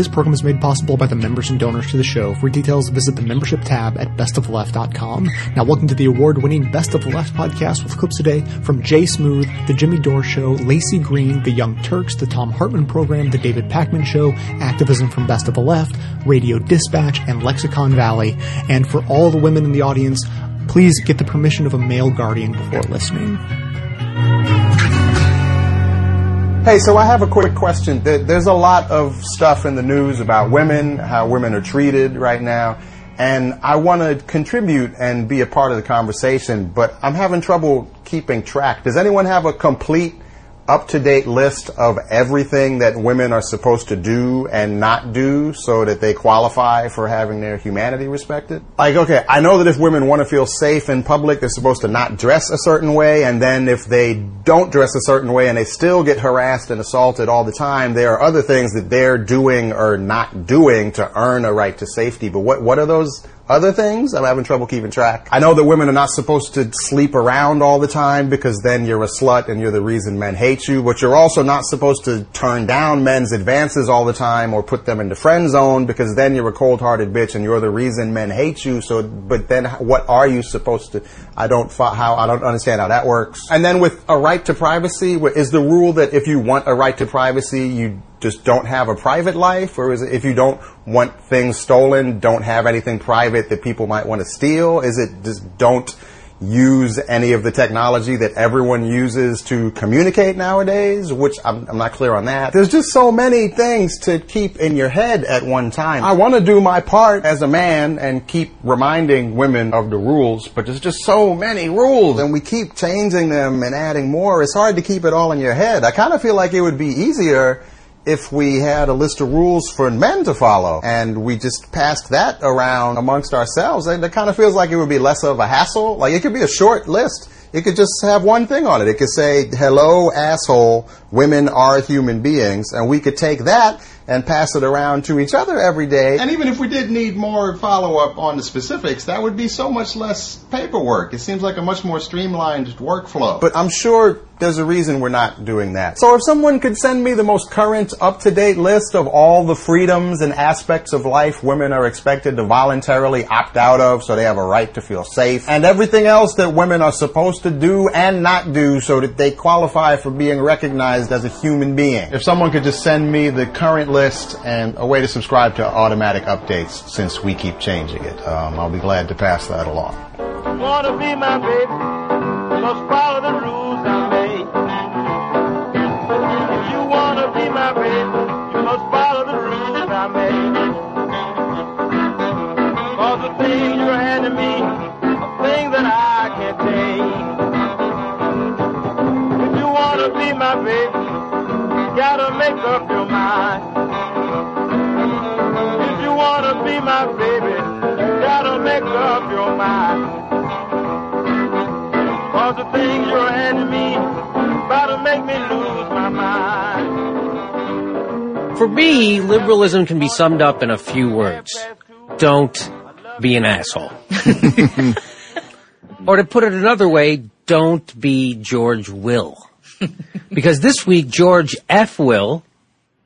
this program is made possible by the members and donors to the show. For details, visit the membership tab at bestoftheleft.com. Now, welcome to the award-winning Best of the Left podcast with clips today from Jay Smooth, The Jimmy Dore Show, Laci Green, The Young Turks, The Thom Hartmann Program, The David Pakman Show, Activism from Best of the Left, Radio Dispatch, and Lexicon Valley. And for all the women in the audience, please get the permission of a male guardian before listening. Hey, so I have a quick question. There's a lot of stuff in the news about women, how women are treated right now, and I want to contribute and be a part of the conversation, but I'm having trouble keeping track. Does anyone have a complete up to date list of everything that women are supposed to do and not do so that they qualify for having their humanity respected? Like, okay, I know that if women want to feel safe in public, they're supposed to not dress a certain way, and then if they don't dress a certain way and they still get harassed and assaulted all the time, there are other things that they're doing or not doing to earn a right to safety. But what, what are those other things, I'm having trouble keeping track. I know that women are not supposed to sleep around all the time because then you're a slut and you're the reason men hate you, but you're also not supposed to turn down men's advances all the time or put them into friend zone because then you're a cold-hearted bitch and you're the reason men hate you. So, but then what are you supposed to, I don't, how, I don't understand how that works. And then with a right to privacy, is the rule that if you want a right to privacy, you just don't have a private life? Or is it if you don't want things stolen, don't have anything private that people might want to steal? Is it just don't use any of the technology that everyone uses to communicate nowadays, which I'm, I'm, not clear on that. There's just so many things to keep in your head at one time. I want to do my part as a man and keep reminding women of the rules, but there's just so many rules and we keep changing them and adding more. It's hard to keep it all in your head. I kind of feel like it would be easier if we had a list of rules for men to follow and we just passed that around amongst ourselves, and it kind of feels like it would be less of a hassle. Like it could be a short list. It could just have one thing on it. It could say, hello, asshole, women are human beings. And we could take that and pass it around to each other every day. And even if we did need more follow up on the specifics, that would be so much less paperwork. It seems like a much more streamlined workflow. But I'm sure there's a reason we're not doing that. So if someone could send me the most current, up to date list of all the freedoms and aspects of life women are expected to voluntarily opt out of so they have a right to feel safe, and everything else that women are supposed to do and not do so that they qualify for being recognized as a human being. If someone could just send me the current list and a way to subscribe to automatic updates since we keep changing it, um, I'll be glad to pass that along. Wanna be my baby, must follow the rules I made. If you wanna be my baby, you must follow the rules I made. Cause the things you're handing me are things that I can't take. If you wanna be my baby, gotta make up your make me lose my mind. For me, liberalism can be summed up in a few words. Don't be an asshole. or to put it another way, don't be George Will. because this week, George F. Will,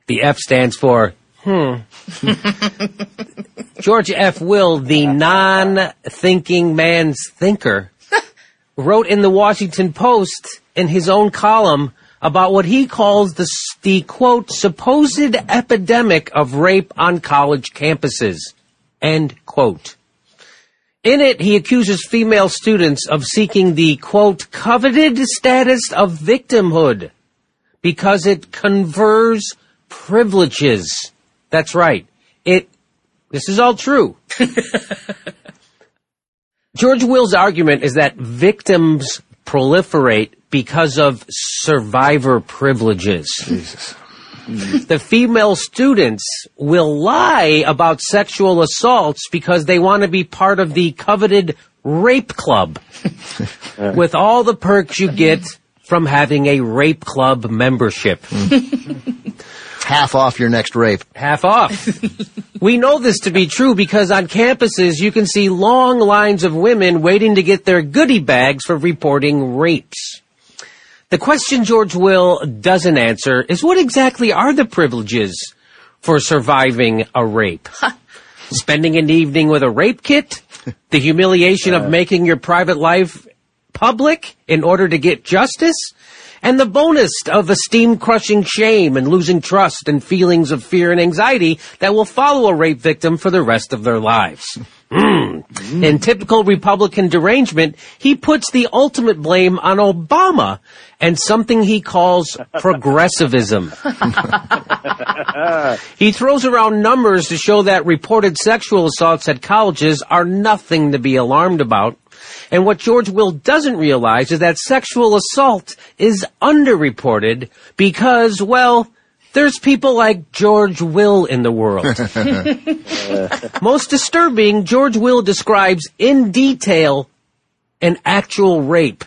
the F stands for Hmm. George F. Will, the non-thinking man's thinker, wrote in the Washington Post in his own column about what he calls the, the quote, supposed epidemic of rape on college campuses, end quote. In it, he accuses female students of seeking the quote, coveted status of victimhood because it confers privileges. That's right. It, this is all true. George Will's argument is that victims proliferate because of survivor privileges. Jesus. the female students will lie about sexual assaults because they want to be part of the coveted rape club with all the perks you get from having a rape club membership. half off your next rape. Half off. we know this to be true because on campuses you can see long lines of women waiting to get their goodie bags for reporting rapes. The question George Will doesn't answer is what exactly are the privileges for surviving a rape. Spending an evening with a rape kit, the humiliation of uh. making your private life public in order to get justice, and the bonus of esteem crushing shame and losing trust and feelings of fear and anxiety that will follow a rape victim for the rest of their lives. Mm. In typical Republican derangement, he puts the ultimate blame on Obama and something he calls progressivism. he throws around numbers to show that reported sexual assaults at colleges are nothing to be alarmed about. And what George Will doesn't realize is that sexual assault is underreported because, well, there's people like George Will in the world. Most disturbing, George Will describes in detail an actual rape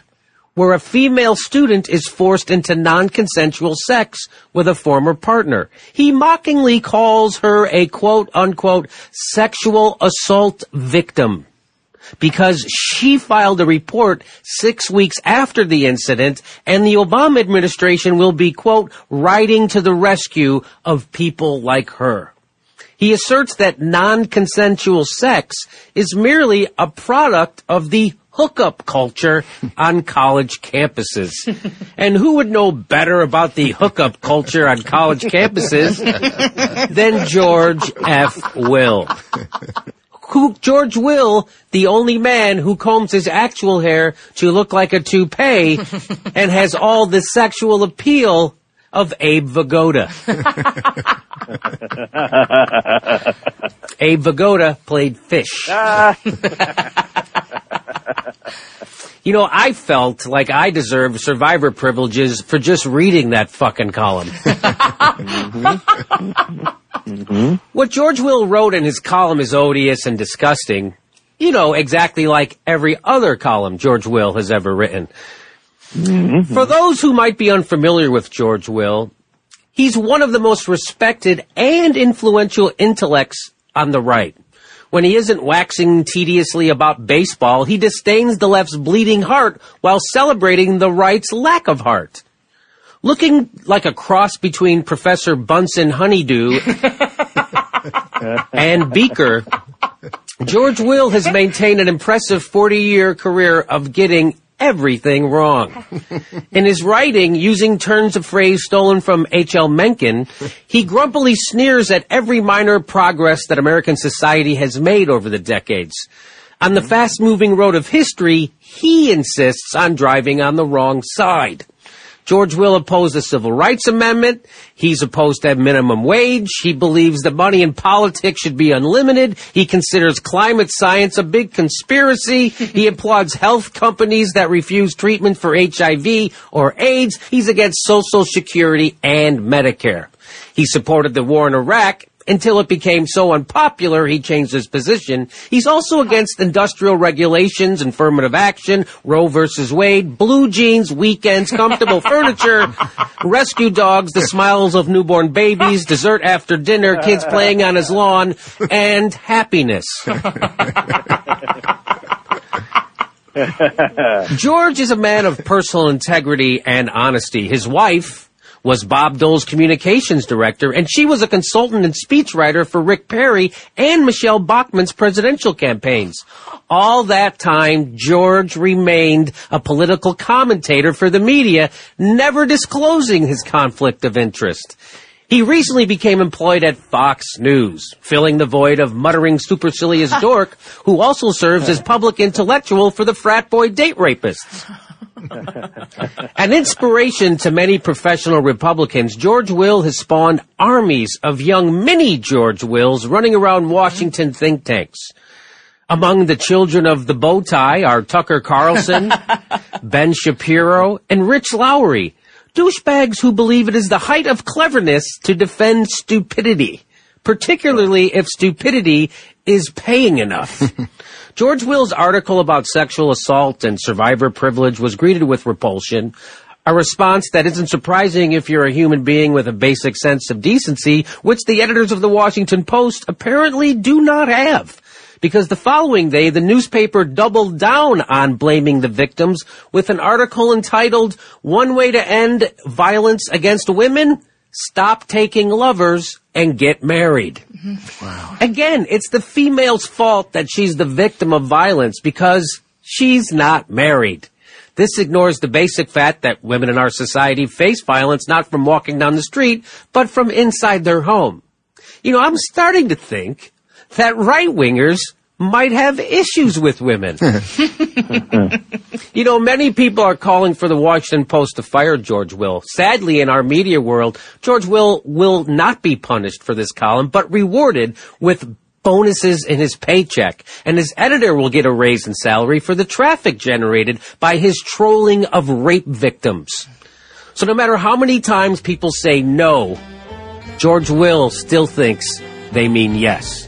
where a female student is forced into non-consensual sex with a former partner. He mockingly calls her a quote unquote sexual assault victim because she filed a report six weeks after the incident and the Obama administration will be, quote, riding to the rescue of people like her. He asserts that non-consensual sex is merely a product of the hookup culture on college campuses. and who would know better about the hookup culture on college campuses than George F. Will? who, George Will, the only man who combs his actual hair to look like a toupee and has all the sexual appeal of Abe Vigoda. Abe Vigoda played fish. you know, I felt like I deserved survivor privileges for just reading that fucking column. Mm-hmm. What George Will wrote in his column is odious and disgusting. You know, exactly like every other column George Will has ever written. Mm-hmm. For those who might be unfamiliar with George Will, he's one of the most respected and influential intellects on the right. When he isn't waxing tediously about baseball, he disdains the left's bleeding heart while celebrating the right's lack of heart. Looking like a cross between Professor Bunsen Honeydew and Beaker, George Will has maintained an impressive 40 year career of getting everything wrong. In his writing, using turns of phrase stolen from H.L. Mencken, he grumpily sneers at every minor progress that American society has made over the decades. On the hmm. fast moving road of history, he insists on driving on the wrong side. George Will oppose the Civil Rights Amendment. He's opposed to minimum wage. He believes that money in politics should be unlimited. He considers climate science a big conspiracy. he applauds health companies that refuse treatment for HIV or AIDS. He's against Social Security and Medicare. He supported the war in Iraq until it became so unpopular he changed his position. He's also against industrial regulations, affirmative action, Roe versus Wade, blue jeans, weekends, comfortable furniture, rescue dogs, the smiles of newborn babies, dessert after dinner, kids playing on his lawn, and happiness. George is a man of personal integrity and honesty. His wife, was Bob Dole's communications director, and she was a consultant and speechwriter for Rick Perry and Michele Bachmann's presidential campaigns. All that time, George remained a political commentator for the media, never disclosing his conflict of interest. He recently became employed at Fox News, filling the void of muttering supercilious dork who also serves as public intellectual for the frat boy date rapists. An inspiration to many professional Republicans, George Will has spawned armies of young mini George Wills running around Washington think tanks. Among the children of the bow tie are Tucker Carlson, Ben Shapiro, and Rich Lowry, douchebags who believe it is the height of cleverness to defend stupidity, particularly if stupidity is paying enough. George Will's article about sexual assault and survivor privilege was greeted with repulsion, a response that isn't surprising if you're a human being with a basic sense of decency, which the editors of the Washington Post apparently do not have. Because the following day, the newspaper doubled down on blaming the victims with an article entitled, One Way to End Violence Against Women? stop taking lovers and get married. Mm-hmm. Again, it's the female's fault that she's the victim of violence because she's not married. This ignores the basic fact that women in our society face violence not from walking down the street, but from inside their home. You know, I'm starting to think that right wingers might have issues with women. you know, many people are calling for the Washington Post to fire George Will. Sadly, in our media world, George Will will not be punished for this column, but rewarded with bonuses in his paycheck. And his editor will get a raise in salary for the traffic generated by his trolling of rape victims. So no matter how many times people say no, George Will still thinks they mean yes.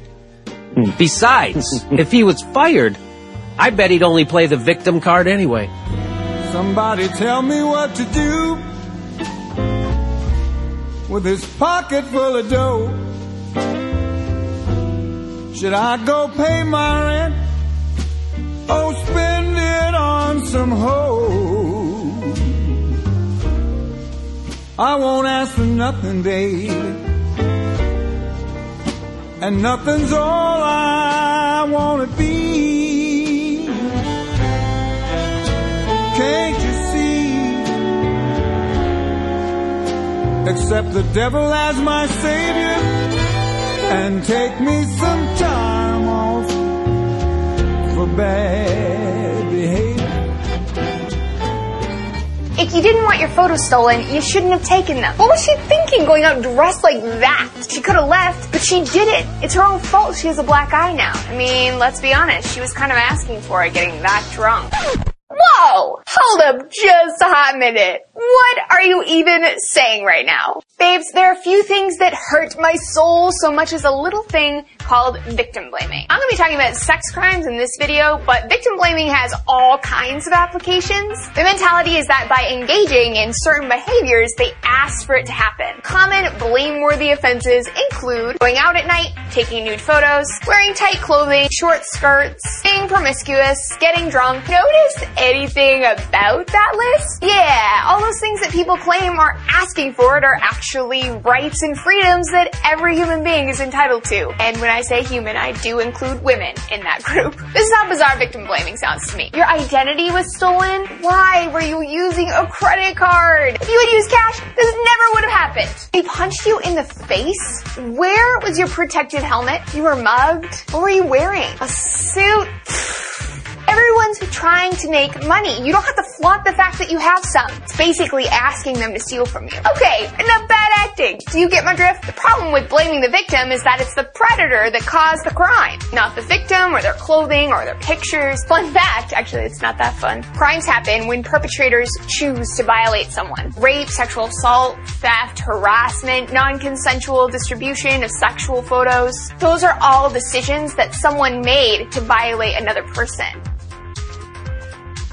Mm. Besides, if he was fired, I bet he'd only play the victim card anyway. Somebody tell me what to do with this pocket full of dough. Should I go pay my rent or spend it on some hoe? I won't ask for nothing, baby. And nothing's all I wanna be. Can't you see? Except the devil as my savior and take me some time off for bad If you didn't want your photos stolen, you shouldn't have taken them. What was she thinking going out dressed like that? She could have left, but she did it. It's her own fault she has a black eye now. I mean, let's be honest, she was kind of asking for it getting that drunk. Hold up just a hot minute. What are you even saying right now? Babes, there are a few things that hurt my soul so much as a little thing called victim blaming. I'm gonna be talking about sex crimes in this video, but victim blaming has all kinds of applications. The mentality is that by engaging in certain behaviors, they ask for it to happen. Common blameworthy offenses include going out at night, taking nude photos, wearing tight clothing, short skirts, being promiscuous, getting drunk. Notice anything about that list? Yeah, all those things that people claim are asking for it are actually rights and freedoms that every human being is entitled to. And when I say human, I do include women in that group. This is how bizarre victim blaming sounds to me. Your identity was stolen? Why were you using a credit card? If you had used cash, this never would have happened. They punched you in the face? Where was your protective helmet? You were mugged? What were you wearing? A suit? Everyone's trying to make money. You don't have to flaunt the fact that you have some. It's basically asking them to steal from you. Okay, enough bad acting. Do you get my drift? The problem with blaming the victim is that it's the predator that caused the crime, not the victim or their clothing or their pictures. Fun fact, actually it's not that fun. Crimes happen when perpetrators choose to violate someone. Rape, sexual assault, theft, harassment, non-consensual distribution of sexual photos. Those are all decisions that someone made to violate another person.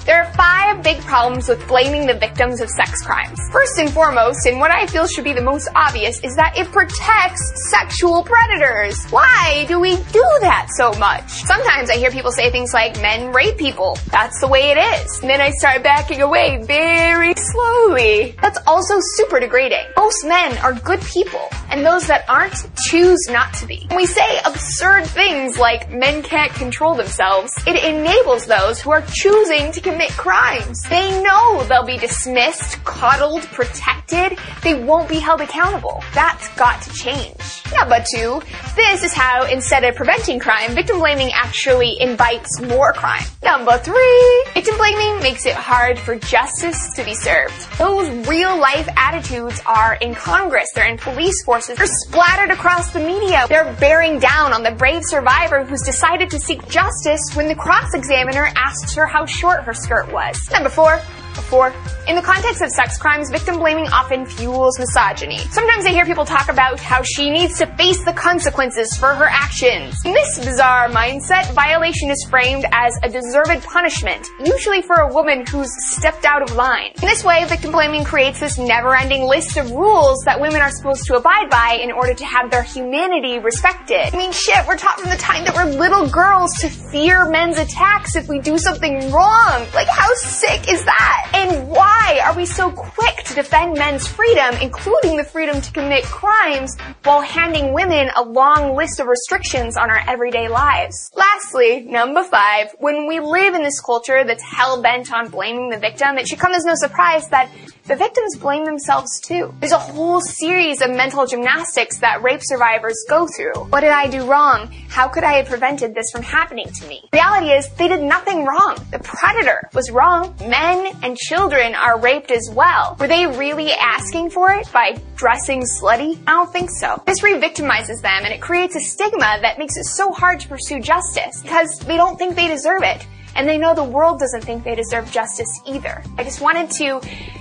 There are five big problems with blaming the victims of sex crimes. First and foremost, and what I feel should be the most obvious, is that it protects sexual predators. Why do we do that so much? Sometimes I hear people say things like, men rape people. That's the way it is. And then I start backing away very slowly. That's also super degrading. Most men are good people, and those that aren't choose not to be. When we say absurd things like men can't control themselves, it enables those who are choosing to commit crimes. They know they'll be dismissed, coddled, protected. They won't be held accountable. That's got to change. Number two, this is how instead of preventing crime, victim blaming actually invites more crime. Number three, victim blaming makes it hard for justice to be served. Those real life attitudes are in Congress, they're in police forces, they're splattered across the media. They're bearing down on the brave survivor who's decided to seek justice when the cross-examiner asks her how short her skirt was. Number four, before. In the context of sex crimes, victim blaming often fuels misogyny. Sometimes I hear people talk about how she needs to face the consequences for her actions. In this bizarre mindset, violation is framed as a deserved punishment, usually for a woman who's stepped out of line. In this way, victim blaming creates this never-ending list of rules that women are supposed to abide by in order to have their humanity respected. I mean, shit, we're taught from the time that we're little girls to fear men's attacks if we do something wrong. Like, how sick is that? And why are we so quick to defend men's freedom, including the freedom to commit crimes, while handing women a long list of restrictions on our everyday lives? Lastly, number five, when we live in this culture that's hell bent on blaming the victim, it should come as no surprise that the victims blame themselves too. There's a whole series of mental gymnastics that rape survivors go through. What did I do wrong? How could I have prevented this from happening to me? Reality is, they did nothing wrong. The predator was wrong. Men and children are raped as well. Were they really asking for it by dressing slutty? I don't think so. This re-victimizes them and it creates a stigma that makes it so hard to pursue justice because they don't think they deserve it and they know the world doesn't think they deserve justice either. I just wanted to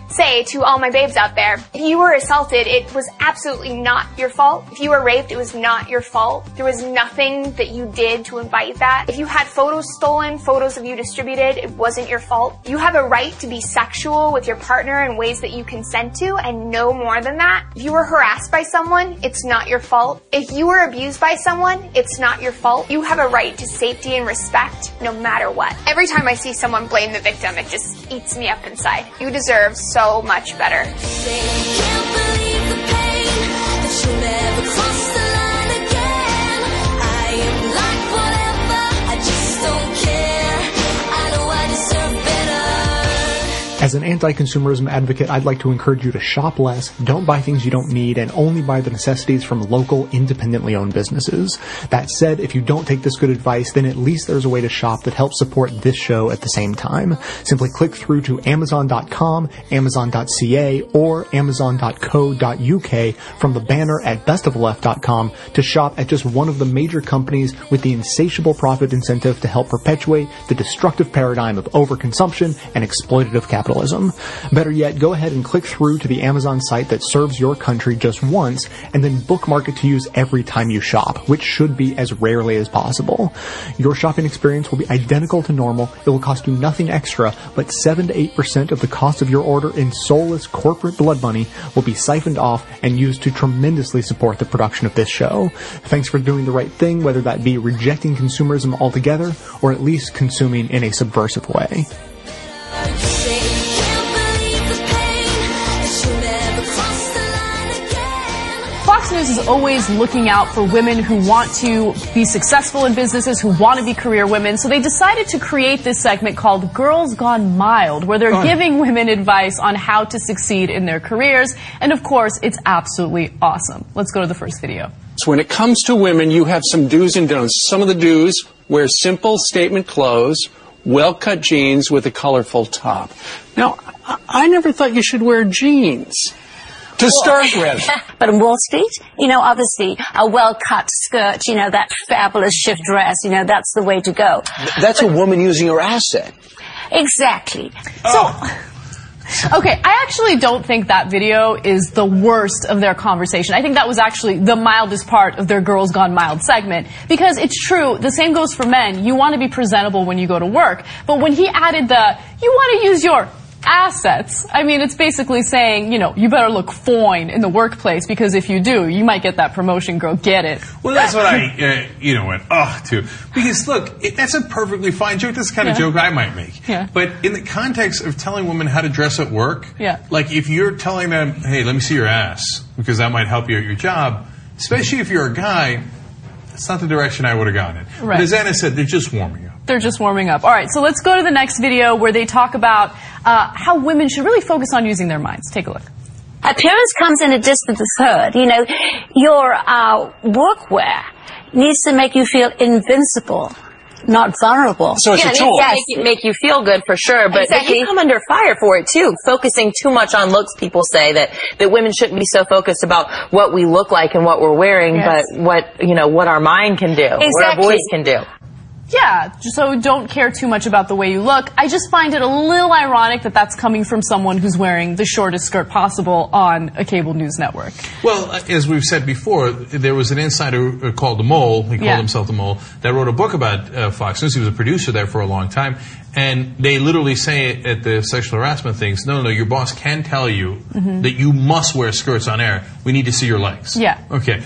say to all my babes out there, if you were assaulted, it was absolutely not your fault. If you were raped, it was not your fault. There was nothing that you did to invite that. If you had photos stolen, photos of you distributed, it wasn't your fault. You have a right to be sexual with your partner in ways that you consent to and no more than that. If you were harassed by someone, it's not your fault. If you were abused by someone, it's not your fault. You have a right to safety and respect no matter what. Every time I see someone blame the victim, it just eats me up inside. You deserve so much better. As an anti-consumerism advocate, I'd like to encourage you to shop less, don't buy things you don't need, and only buy the necessities from local, independently owned businesses. That said, if you don't take this good advice, then at least there's a way to shop that helps support this show at the same time. Simply click through to amazon.com, amazon.ca, or amazon.co.uk from the banner at bestoftheleft.com to shop at just one of the major companies with the insatiable profit incentive to help perpetuate the destructive paradigm of overconsumption and exploitative capitalism. Better yet, go ahead and click through to the Amazon site that serves your country just once and then bookmark it to use every time you shop, which should be as rarely as possible. Your shopping experience will be identical to normal. It will cost you nothing extra, but 7 to 8% of the cost of your order in soulless corporate blood money will be siphoned off and used to tremendously support the production of this show. Thanks for doing the right thing, whether that be rejecting consumerism altogether or at least consuming in a subversive way. Is always looking out for women who want to be successful in businesses, who want to be career women. So they decided to create this segment called Girls Gone Mild, where they're giving women advice on how to succeed in their careers. And of course, it's absolutely awesome. Let's go to the first video. So when it comes to women, you have some do's and don'ts. Some of the do's wear simple statement clothes, well cut jeans with a colorful top. Now, I never thought you should wear jeans. To start with. But in Wall Street, you know, obviously a well-cut skirt, you know, that fabulous shift dress, you know, that's the way to go. That's a woman using her asset. Exactly. Oh. So, okay, I actually don't think that video is the worst of their conversation. I think that was actually the mildest part of their Girls Gone Mild segment. Because it's true, the same goes for men. You want to be presentable when you go to work. But when he added the, you want to use your assets, I mean, it's basically saying, you know, you better look fine in the workplace because if you do, you might get that promotion, girl. Get it. Well, that's what I, uh, you know, went, oh, to. Because look, it, that's a perfectly fine joke. That's the kind of joke I might make. Yeah. But in the context of telling women how to dress at work, Yeah. like if you're telling them, hey, let me see your ass, because that might help you at your job, especially if you're a guy, It's not the direction I would have gone in. Right. But as Anna said, they're just warming up. They're just warming up. All right, so let's go to the next video where they talk about uh, how women should really focus on using their minds. Take a look. Appearance comes in a distant third. You know, your uh, workwear needs to make you feel invincible, not vulnerable. So it's yeah, a tool. needs to make you, make you feel good for sure, but Exactly. you come under fire for it too. Focusing too much on looks, people say that that women shouldn't be so focused about what we look like and what we're wearing, Yes. but what you know what our mind can do, what our voice can do. Yeah, so don't care too much about the way you look. I just find it a little ironic that that's coming from someone who's wearing the shortest skirt possible on a cable news network. Well, as we've said before, there was an insider called the Mole. He called Yeah. himself the Mole. That wrote a book about uh, Fox News. He was a producer there for a long time, and they literally say at the sexual harassment things, no, no, your boss can tell you that you must wear skirts on air. We need to see your legs. Yeah. Okay.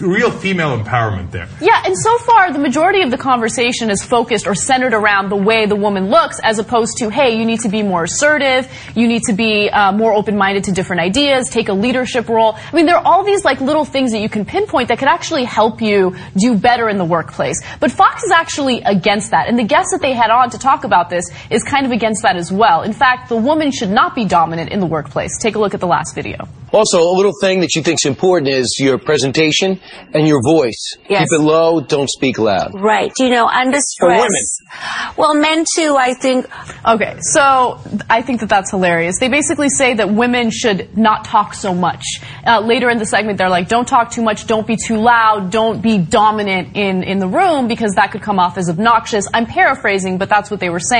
real female empowerment there. Yeah, and so far the majority of the conversation is focused or centered around the way the woman looks, as opposed to, hey, you need to be more assertive, you need to be uh, more open-minded to different ideas, take a leadership role. I mean, there are all these like little things that you can pinpoint that could actually help you do better in the workplace. But Fox is actually against that, and the guests that they had on to talk about this is kind of against that as well. In fact, the woman should not be dominant in the workplace. Take a look at the last video. Also, a little thing that you think's is important is your presentation and your voice. Yes. Keep it low, don't speak loud. Right. You know, under For stress. women. Well, men too, I think. Okay, so I think that that's hilarious. They basically say that women should not talk so much. Uh, later in the segment, they're like, don't talk too much, don't be too loud, don't be dominant in, in the room because that could come off as obnoxious. I'm paraphrasing, but that's what they were saying.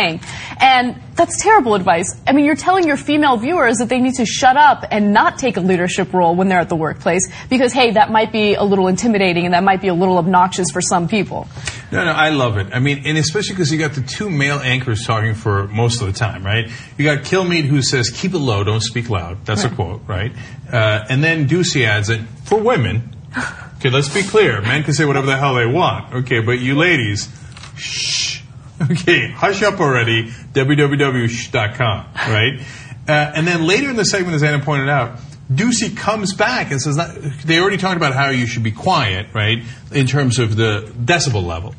And that's terrible advice. I mean, you're telling your female viewers that they need to shut up and not take a leadership role when they're at the workplace because, hey, that might be a little intimidating and that might be a little obnoxious for some people. No, no, I love it. I mean, and especially because you got the two male anchors talking for most of the time, right? You got Kilmeade who says, keep it low, don't speak loud. That's a quote, right? Uh, and then Doocy adds it, for women, okay, let's be clear. Men can say whatever the hell they want, okay, but you ladies, shh. Okay, hush up already, www.shh.com, right? Uh, and then later in the segment, as Anna pointed out, Doocy comes back and says, that, they already talked about how you should be quiet, right, in terms of the decibel level.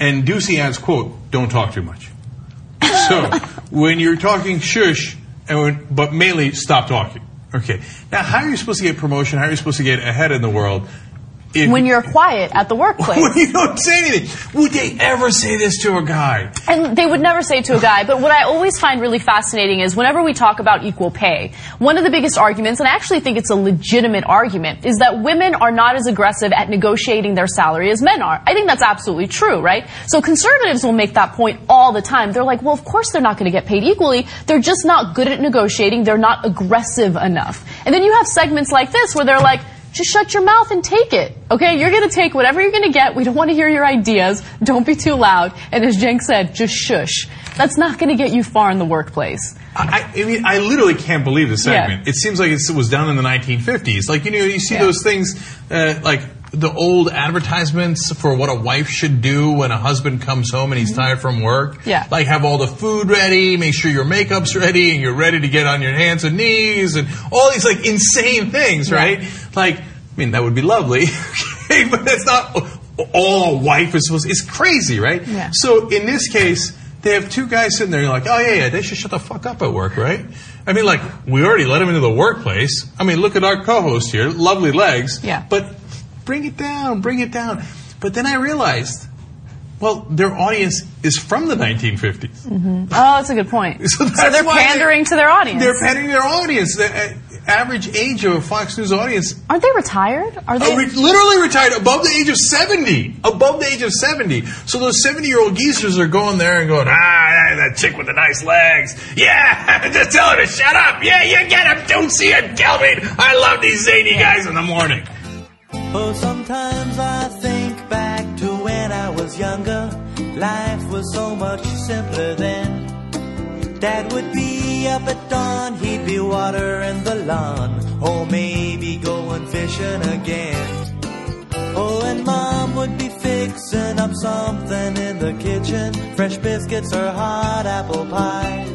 And Doocy adds, quote, don't talk too much. So, when you're talking shush, and when, but mainly stop talking. Okay. Now, how are you supposed to get promotion? How are you supposed to get ahead in the world? If, When you're quiet at the workplace. when you don't say anything. Would they ever say this to a guy? And they would never say to a guy, but what I always find really fascinating is whenever we talk about equal pay, one of the biggest arguments, and I actually think it's a legitimate argument, is that women are not as aggressive at negotiating their salary as men are. I think that's absolutely true, right? So conservatives will make that point all the time. They're like, well, of course they're not going to get paid equally. They're just not good at negotiating. They're not aggressive enough. And then you have segments like this where they're like, just shut your mouth and take it. Okay, you're gonna take whatever you're gonna get. We don't want to hear your ideas. Don't be too loud. And as Cenk said, just shush. That's not gonna get you far in the workplace. I, I mean, I literally can't believe the segment. It seems like it was done in the 1950s. Like, you know, you see Yeah. those things, uh, like the old advertisements for what a wife should do when a husband comes home and he's mm-hmm. tired from work. Yeah. Like, have all the food ready, make sure your makeup's ready, and you're ready to get on your hands and knees, and all these, like, insane things, right? Like, I mean, that would be lovely, okay, but that's not all a wife is supposed To, It's crazy, right? Yeah. So in this case, they have two guys sitting there. You're like, oh yeah, yeah, they should shut the fuck up at work, right? I mean, like we already let them into the workplace. I mean, look at our co-host here, lovely legs. Yeah. But bring it down, bring it down. But then I realized, well, their audience is from the 1950s. Oh, that's a good point. So, So they're pandering to their audience. They're pandering their audience. The uh, average age of a Fox News audience Aren't they retired? Are they? uh, re- literally retired above the age of 70. Above the age of 70. So those 70 year old geezers are going there and going, ah, that chick with the nice legs. Yeah, just tell her to shut up. Yeah, you get him. Don't see it, Kelvin. I love these zany guys in the morning. Oh, sometimes I think back to when I was younger. Life was so much simpler then. Dad would be up at dawn, he'd be watering the lawn. Or maybe going fishing again. Oh, and mom would be fixing up something in the kitchen. Fresh biscuits or hot apple pie.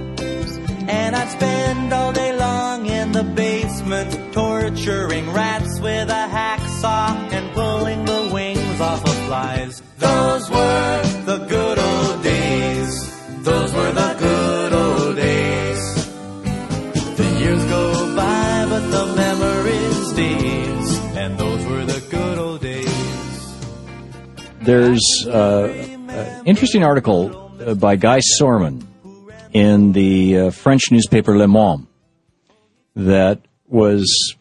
And I'd spend all day long in the basement torturing rats with a hacksaw and pulling the wings off of flies. Those were the good old days. Those were the good old days. The years go by, but the memory stays. And those were the good old days. There's uh, an interesting article uh, by Guy Sorman in the uh, French newspaper Le Monde that was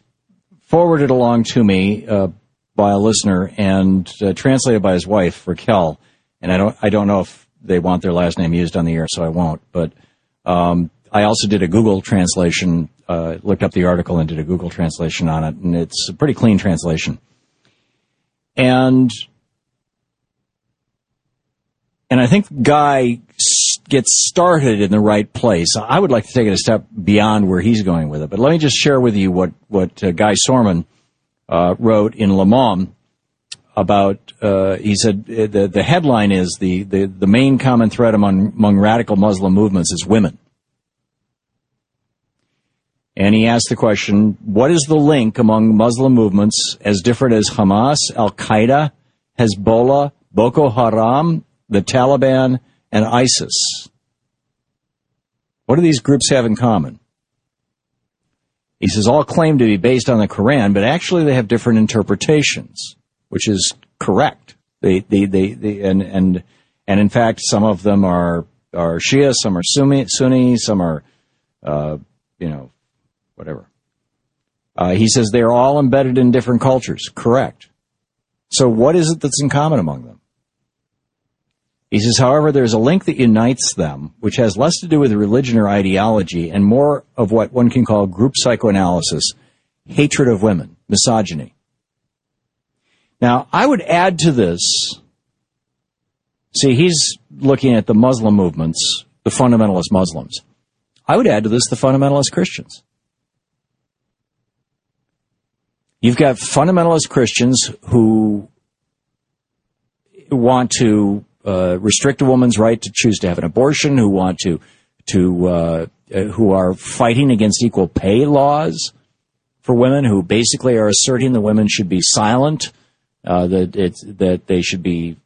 forwarded along to me uh, by a listener and uh, translated by his wife Raquel. And I don't I don't know if they want their last name used on the air, so I won't. But um, I also did a Google translation, uh, looked up the article and did a Google translation on it, and it's a pretty clean translation. And and I think Guy gets started in the right place. I would like to take it a step beyond where he's going with it. But let me just share with you what, what uh, Guy Sorman uh, wrote in Le Monde about uh, he said uh, the the headline is the, the the main common thread among among radical Muslim movements is women. And he asked the question, what is the link among Muslim movements as different as Hamas, Al Qaeda, Hezbollah, Boko Haram, the Taliban, and ISIS? What do these groups have in common? He says all claim to be based on the Quran, but actually they have different interpretations, which is correct. They, they, they, they and, and, and in fact, some of them are, are Shia, some are Sunni, Sunni some are, uh, you know, whatever. Uh, he says they're all embedded in different cultures. Correct. So what is it that's in common among them? He says, however, there's a link that unites them, which has less to do with religion or ideology and more of what one can call group psychoanalysis, hatred of women, misogyny. Now, I would add to this, see, he's looking at the Muslim movements, the fundamentalist Muslims. I would add to this the fundamentalist Christians. You've got fundamentalist Christians who want to uh, restrict a woman's right to choose to have an abortion, who want to to uh, uh, who are fighting against equal pay laws for women, who basically are asserting that women should be silent, uh, that it's that they should be,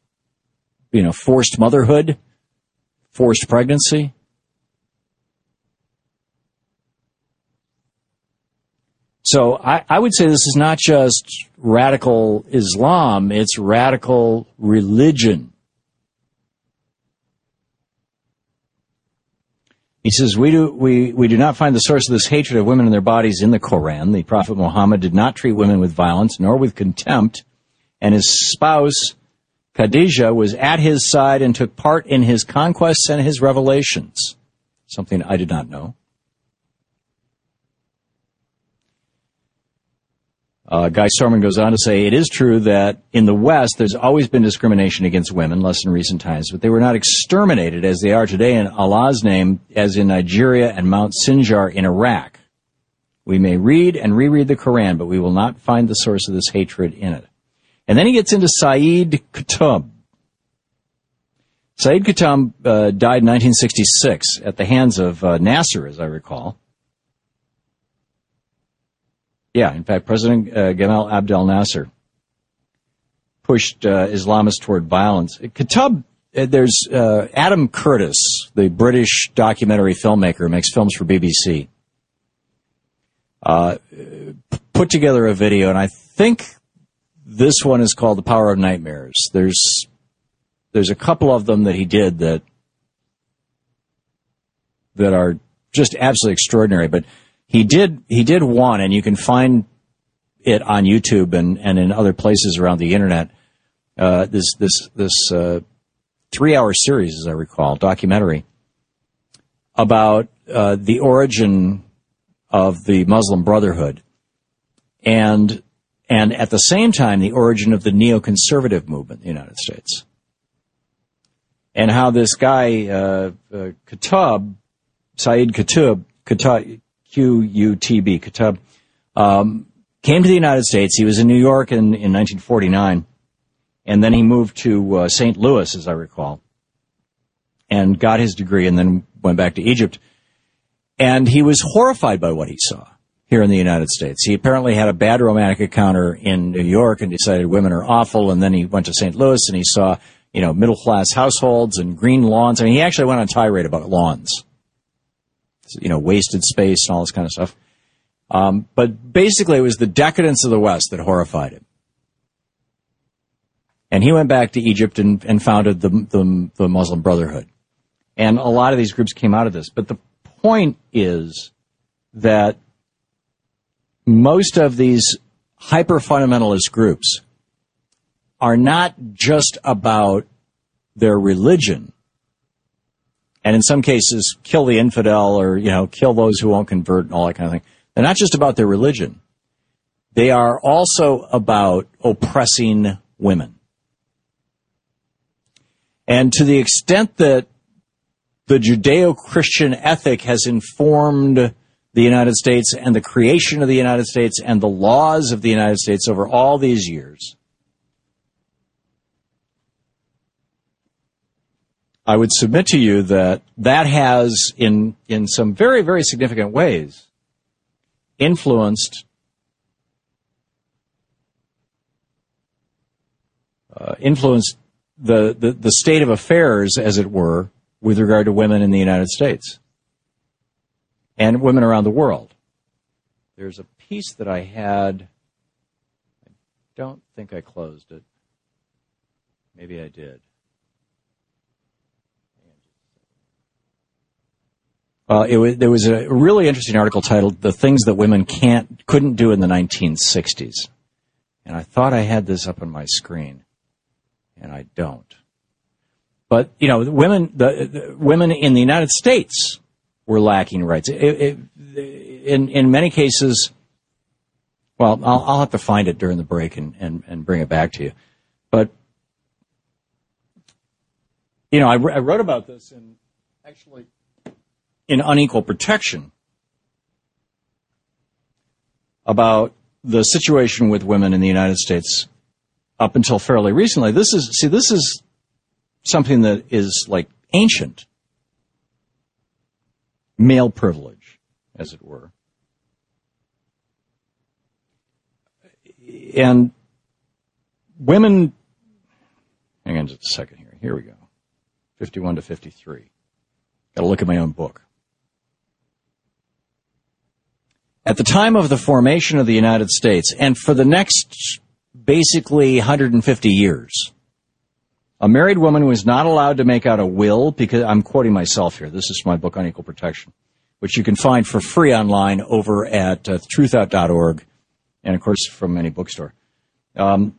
you know, forced motherhood, forced pregnancy. So I, I, would say this is not just radical Islam, it's radical religion. He says, we do, we, we do not find the source of this hatred of women and their bodies in the Koran. The Prophet Muhammad did not treat women with violence nor with contempt, and his spouse, Khadijah, was at his side and took part in his conquests and his revelations. Something I did not know. Uh, Guy Sorman goes on to say, it is true that in the West, there's always been discrimination against women, less in recent times, but they were not exterminated as they are today in Allah's name, as in Nigeria and Mount Sinjar in Iraq. We may read and reread the Quran, but we will not find the source of this hatred in it. And then he gets into Saeed Qutb. Saeed Qutb uh, died in 1966 at the hands of uh, Nasser, as I recall. Yeah, in fact, President uh, Gamal Abdel Nasser pushed uh, Islamists toward violence. Qutb, uh, there's uh, Adam Curtis, the British documentary filmmaker, makes films for BBC. Uh, put together a video, and I think this one is called "The Power of Nightmares." There's there's a couple of them that he did that that are just absolutely extraordinary, but he did he did one, and you can find it on YouTube and, and in other places around the internet. Uh, this this this uh, three hour series, as I recall, documentary about uh, the origin of the Muslim Brotherhood, and and at the same time the origin of the neoconservative movement in the United States, and how this guy uh, uh, Qutb, Saeed Qutb, Qutb Q-U-T-B, Qutb, um, came to the United States. He was in New York in, in 1949, and then he moved to uh, St. Louis, as I recall, and got his degree, and then went back to Egypt. And he was horrified by what he saw here in the United States. He apparently had a bad romantic encounter in New York and decided women are awful, and then he went to St. Louis and he saw, you know, middle class households and green lawns. I mean, he actually went on tirade about lawns you know, wasted space and all this kind of stuff. Um, but basically, it was the decadence of the West that horrified him. And he went back to Egypt and, and founded the, the, the Muslim Brotherhood. And a lot of these groups came out of this. But the point is that most of these hyper fundamentalist groups are not just about their religion and in some cases kill the infidel or you know kill those who won't convert and all that kind of thing. They're not just about their religion. They are also about oppressing women. And to the extent that the Judeo-Christian ethic has informed the United States and the creation of the United States and the laws of the United States over all these years, I would submit to you that that has, in in some very very significant ways, influenced uh, influenced the, the the state of affairs, as it were, with regard to women in the United States and women around the world. There's a piece that I had. I don't think I closed it. Maybe I did. Well, it was, there was a really interesting article titled "The Things That Women Can't Couldn't Do in the 1960s," and I thought I had this up on my screen, and I don't. But you know, women, the, the women in the United States were lacking rights. It, it, in in many cases, well, I'll, I'll have to find it during the break and, and, and bring it back to you. But you know, I, I wrote about this in actually in unequal protection about the situation with women in the United States up until fairly recently. This is see, this is something that is like ancient male privilege, as it were. And women, hang on just a second here. Here we go. 51 to 53. Got to look at my own book. At the time of the formation of the United States, and for the next basically 150 years, a married woman was not allowed to make out a will because I'm quoting myself here. This is my book Unequal Protection, which you can find for free online over at uh, truthout.org and of course from any bookstore. Um,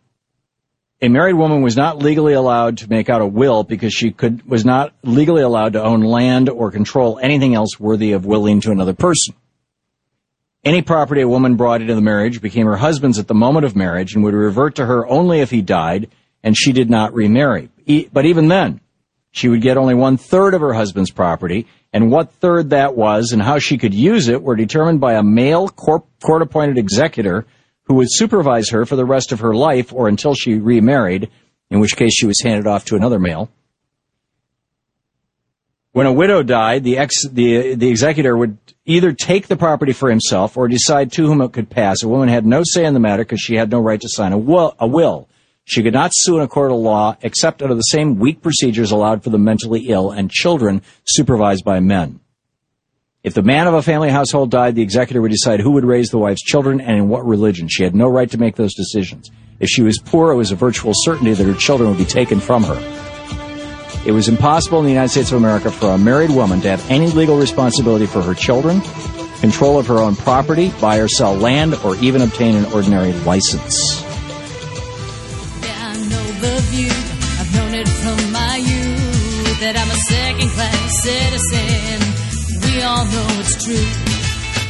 a married woman was not legally allowed to make out a will because she could was not legally allowed to own land or control anything else worthy of willing to another person. Any property a woman brought into the marriage became her husband's at the moment of marriage and would revert to her only if he died and she did not remarry. But even then, she would get only one third of her husband's property, and what third that was and how she could use it were determined by a male court appointed executor who would supervise her for the rest of her life or until she remarried, in which case she was handed off to another male. When a widow died, the, ex, the, the executor would either take the property for himself or decide to whom it could pass. A woman had no say in the matter because she had no right to sign a will. A will. She could not sue in a court of law except under the same weak procedures allowed for the mentally ill and children supervised by men. If the man of a family household died, the executor would decide who would raise the wife's children and in what religion. She had no right to make those decisions. If she was poor, it was a virtual certainty that her children would be taken from her. It was impossible in the United States of America for a married woman to have any legal responsibility for her children, control of her own property, buy or sell land, or even obtain an ordinary license. That I'm a second class citizen. We all know it's true.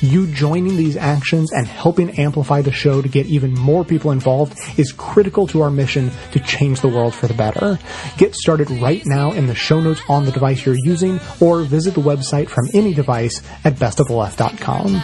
You joining these actions and helping amplify the show to get even more people involved is critical to our mission to change the world for the better. Get started right now in the show notes on the device you're using or visit the website from any device at bestoftheleft.com.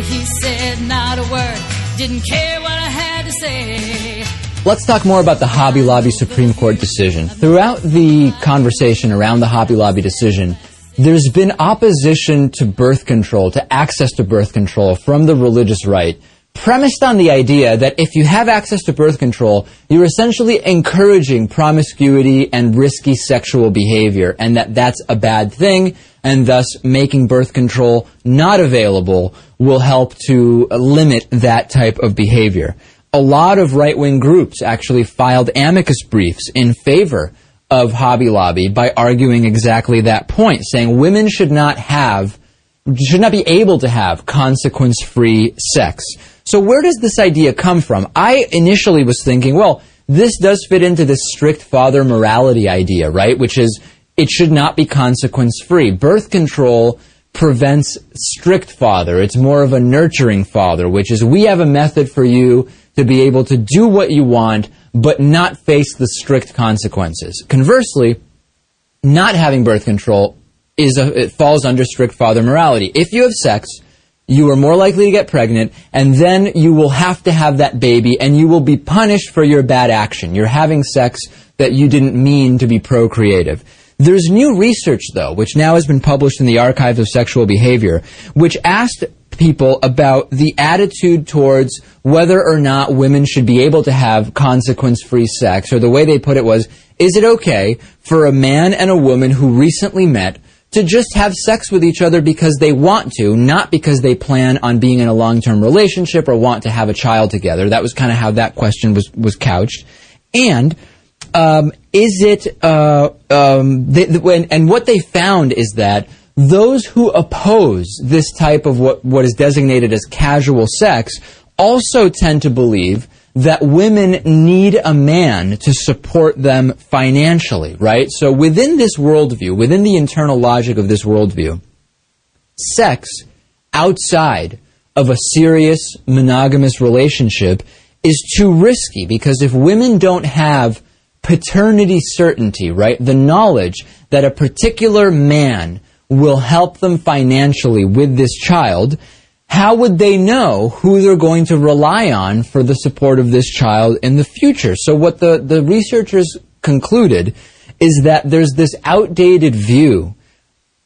He said not a word, didn't care what I had to say. Let's talk more about the Hobby Lobby Supreme Court decision. Throughout the conversation around the Hobby Lobby decision, there's been opposition to birth control, to access to birth control from the religious right, premised on the idea that if you have access to birth control, you're essentially encouraging promiscuity and risky sexual behavior, and that that's a bad thing, and thus making birth control not available will help to limit that type of behavior. A lot of right-wing groups actually filed amicus briefs in favor of Hobby Lobby by arguing exactly that point, saying women should not have, should not be able to have consequence-free sex. So where does this idea come from? I initially was thinking, well, this does fit into this strict father morality idea, right? Which is it should not be consequence free. Birth control prevents strict father. It's more of a nurturing father, which is we have a method for you to be able to do what you want, but not face the strict consequences. Conversely, not having birth control is a, it falls under strict father morality. If you have sex, you are more likely to get pregnant, and then you will have to have that baby, and you will be punished for your bad action. You're having sex that you didn't mean to be procreative. There's new research, though, which now has been published in the Archives of Sexual Behavior, which asked people about the attitude towards whether or not women should be able to have consequence free sex, or the way they put it was, is it okay for a man and a woman who recently met to just have sex with each other because they want to, not because they plan on being in a long-term relationship or want to have a child together. That was kind of how that question was, was couched. And, um, is it, uh, um, they, when, and what they found is that those who oppose this type of what, what is designated as casual sex also tend to believe that women need a man to support them financially, right? So within this worldview, within the internal logic of this worldview, sex outside of a serious monogamous relationship is too risky because if women don't have paternity certainty, right, the knowledge that a particular man will help them financially with this child, how would they know who they're going to rely on for the support of this child in the future? So what the, the researchers concluded is that there's this outdated view,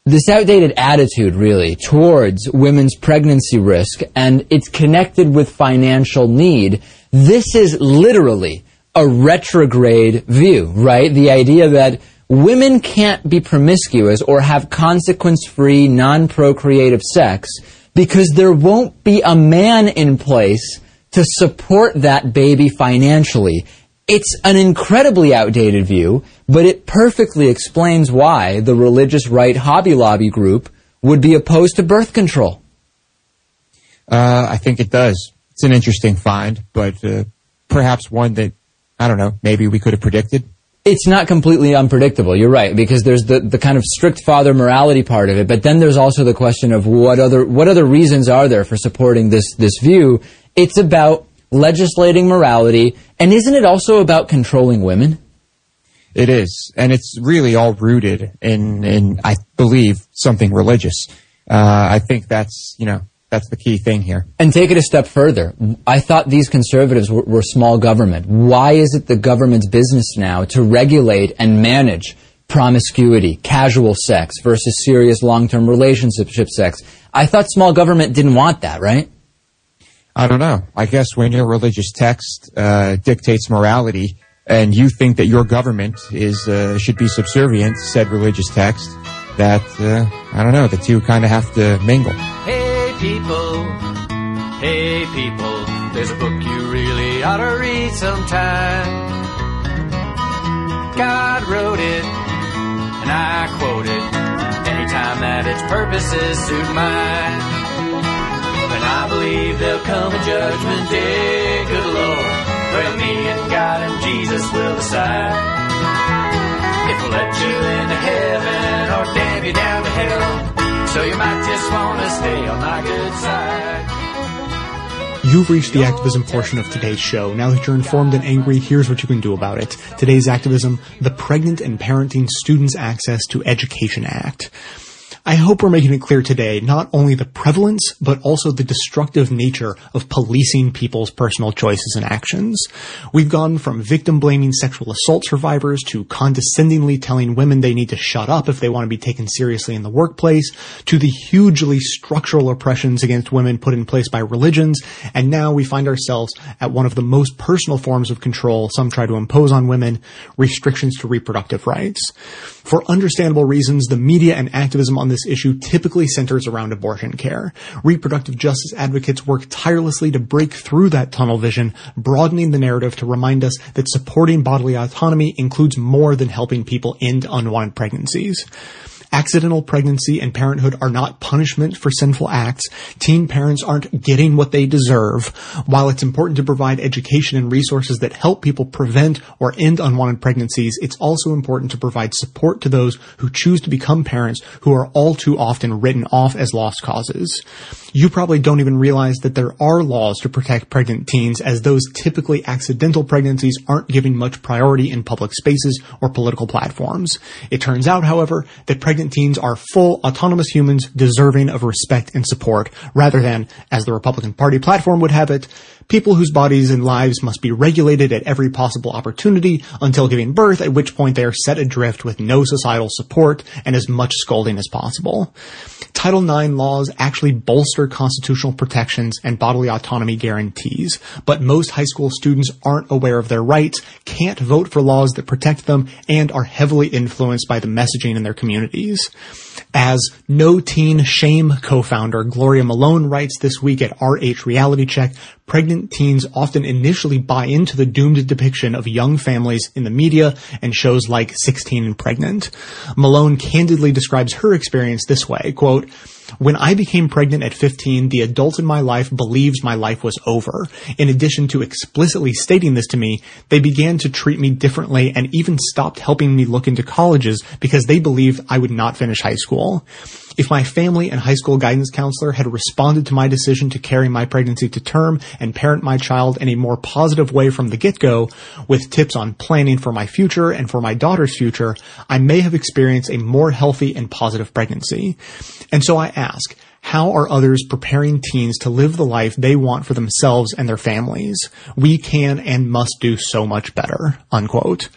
this outdated attitude really towards women's pregnancy risk and it's connected with financial need. This is literally a retrograde view, right? The idea that women can't be promiscuous or have consequence-free, non-procreative sex because there won't be a man in place to support that baby financially. It's an incredibly outdated view, but it perfectly explains why the religious right Hobby Lobby group would be opposed to birth control. Uh, I think it does. It's an interesting find, but uh, perhaps one that, I don't know, maybe we could have predicted. It's not completely unpredictable. You're right because there's the, the kind of strict father morality part of it, but then there's also the question of what other what other reasons are there for supporting this this view? It's about legislating morality, and isn't it also about controlling women? It is, and it's really all rooted in in I believe something religious. Uh, I think that's you know that's the key thing here. And take it a step further. I thought these conservatives were, were, small government. Why is it the government's business now to regulate and manage promiscuity, casual sex versus serious long-term relationship sex? I thought small government didn't want that, right? I don't know. I guess when your religious text uh, dictates morality, and you think that your government is uh, should be subservient to said religious text, that uh, I don't know. The two kind of have to mingle. Hey people, hey people, there's a book you really ought to read sometime. God wrote it, and I quote it, anytime that its purposes suit mine. And I believe there'll come a judgment day, good Lord, where me and God and Jesus will decide. If we'll let you into heaven or damn you down to hell. So you might just want to stay on my good side. You've reached the activism portion of today's show. Now that you're informed and angry, here's what you can do about it. Today's activism, the Pregnant and Parenting Students Access to Education Act. I hope we're making it clear today not only the prevalence, but also the destructive nature of policing people's personal choices and actions. We've gone from victim blaming sexual assault survivors to condescendingly telling women they need to shut up if they want to be taken seriously in the workplace, to the hugely structural oppressions against women put in place by religions, and now we find ourselves at one of the most personal forms of control some try to impose on women, restrictions to reproductive rights. For understandable reasons, the media and activism on this issue typically centers around abortion care. Reproductive justice advocates work tirelessly to break through that tunnel vision, broadening the narrative to remind us that supporting bodily autonomy includes more than helping people end unwanted pregnancies. Accidental pregnancy and parenthood are not punishment for sinful acts. Teen parents aren't getting what they deserve. While it's important to provide education and resources that help people prevent or end unwanted pregnancies, it's also important to provide support to those who choose to become parents who are all too often written off as lost causes. You probably don't even realize that there are laws to protect pregnant teens as those typically accidental pregnancies aren't given much priority in public spaces or political platforms. It turns out, however, that pregnant teens are full autonomous humans deserving of respect and support rather than, as the Republican Party platform would have it, people whose bodies and lives must be regulated at every possible opportunity until giving birth, at which point they are set adrift with no societal support and as much scolding as possible. Title IX laws actually bolster constitutional protections and bodily autonomy guarantees, but most high school students aren't aware of their rights, can't vote for laws that protect them, and are heavily influenced by the messaging in their communities. As No Teen Shame co-founder Gloria Malone writes this week at RH Reality Check, pregnant teens often initially buy into the doomed depiction of young families in the media and shows like 16 and Pregnant. Malone candidly describes her experience this way, quote, when I became pregnant at 15, the adult in my life believed my life was over. In addition to explicitly stating this to me, they began to treat me differently and even stopped helping me look into colleges because they believed I would not finish high school. If my family and high school guidance counselor had responded to my decision to carry my pregnancy to term and parent my child in a more positive way from the get-go, with tips on planning for my future and for my daughter's future, I may have experienced a more healthy and positive pregnancy. And so I ask, how are others preparing teens to live the life they want for themselves and their families? We can and must do so much better. Unquote.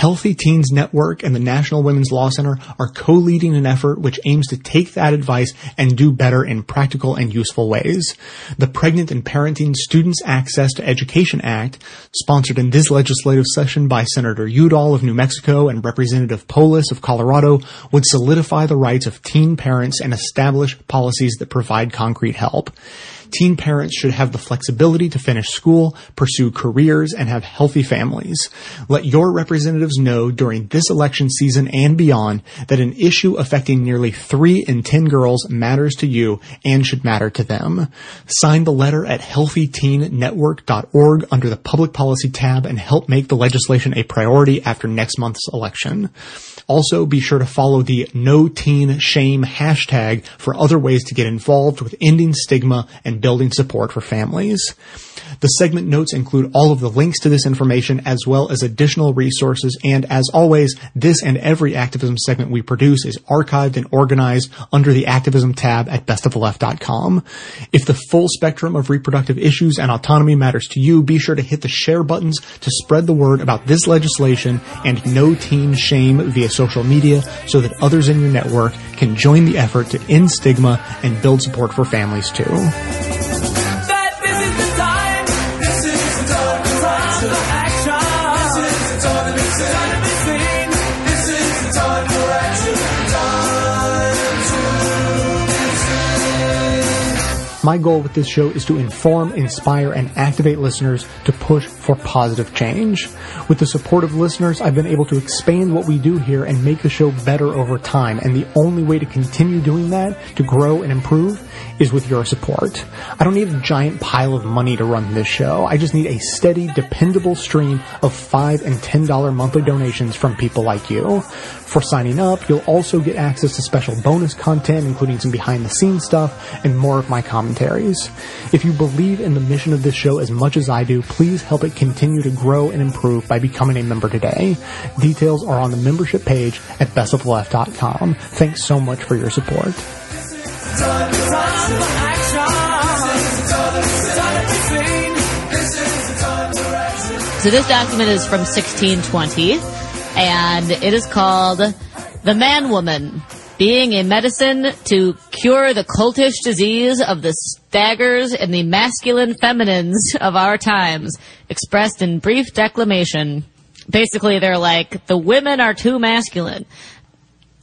Healthy Teens Network and the National Women's Law Center are co-leading an effort which aims to take that advice and do better in practical and useful ways. The Pregnant and Parenting Students Access to Education Act, sponsored in this legislative session by Senator Udall of New Mexico and Representative Polis of Colorado, would solidify the rights of teen parents and establish policies that provide concrete help. Teen parents should have the flexibility to finish school, pursue careers, and have healthy families. Let your representatives know during this election season and beyond that an issue affecting nearly 3 in 10 girls matters to you and should matter to them. Sign the letter at healthyteennetwork.org under the public policy tab and help make the legislation a priority after next month's election. Also, be sure to follow the No Teen Shame hashtag for other ways to get involved with ending stigma and building support for families. The segment notes include all of the links to this information as well as additional resources and as always, this and every activism segment we produce is archived and organized under the activism tab at bestoftheleft.com. If the full spectrum of reproductive issues and autonomy matters to you, be sure to hit the share buttons to spread the word about this legislation and no teen shame via social media so that others in your network can join the effort to end stigma and build support for families too. Said My goal with this show is to inform, inspire, and activate listeners to push for positive change. With the support of listeners, I've been able to expand what we do here and make the show better over time. And the only way to continue doing that, to grow and improve, is with your support. I don't need a giant pile of money to run this show. I just need a steady, dependable stream of 5 and $10 monthly donations from people like you. For signing up, you'll also get access to special bonus content, including some behind the scenes stuff and more of my commentaries. If you believe in the mission of this show as much as I do, please help it continue to grow and improve by becoming a member today. Details are on the membership page at bestoftheleft.com. Thanks so much for your support. So this document is from 1620, and it is called The Man Woman, being a medicine to cure the cultish disease of the staggers and the masculine feminines of our times, expressed in brief declamation. Basically, they're like, the women are too masculine.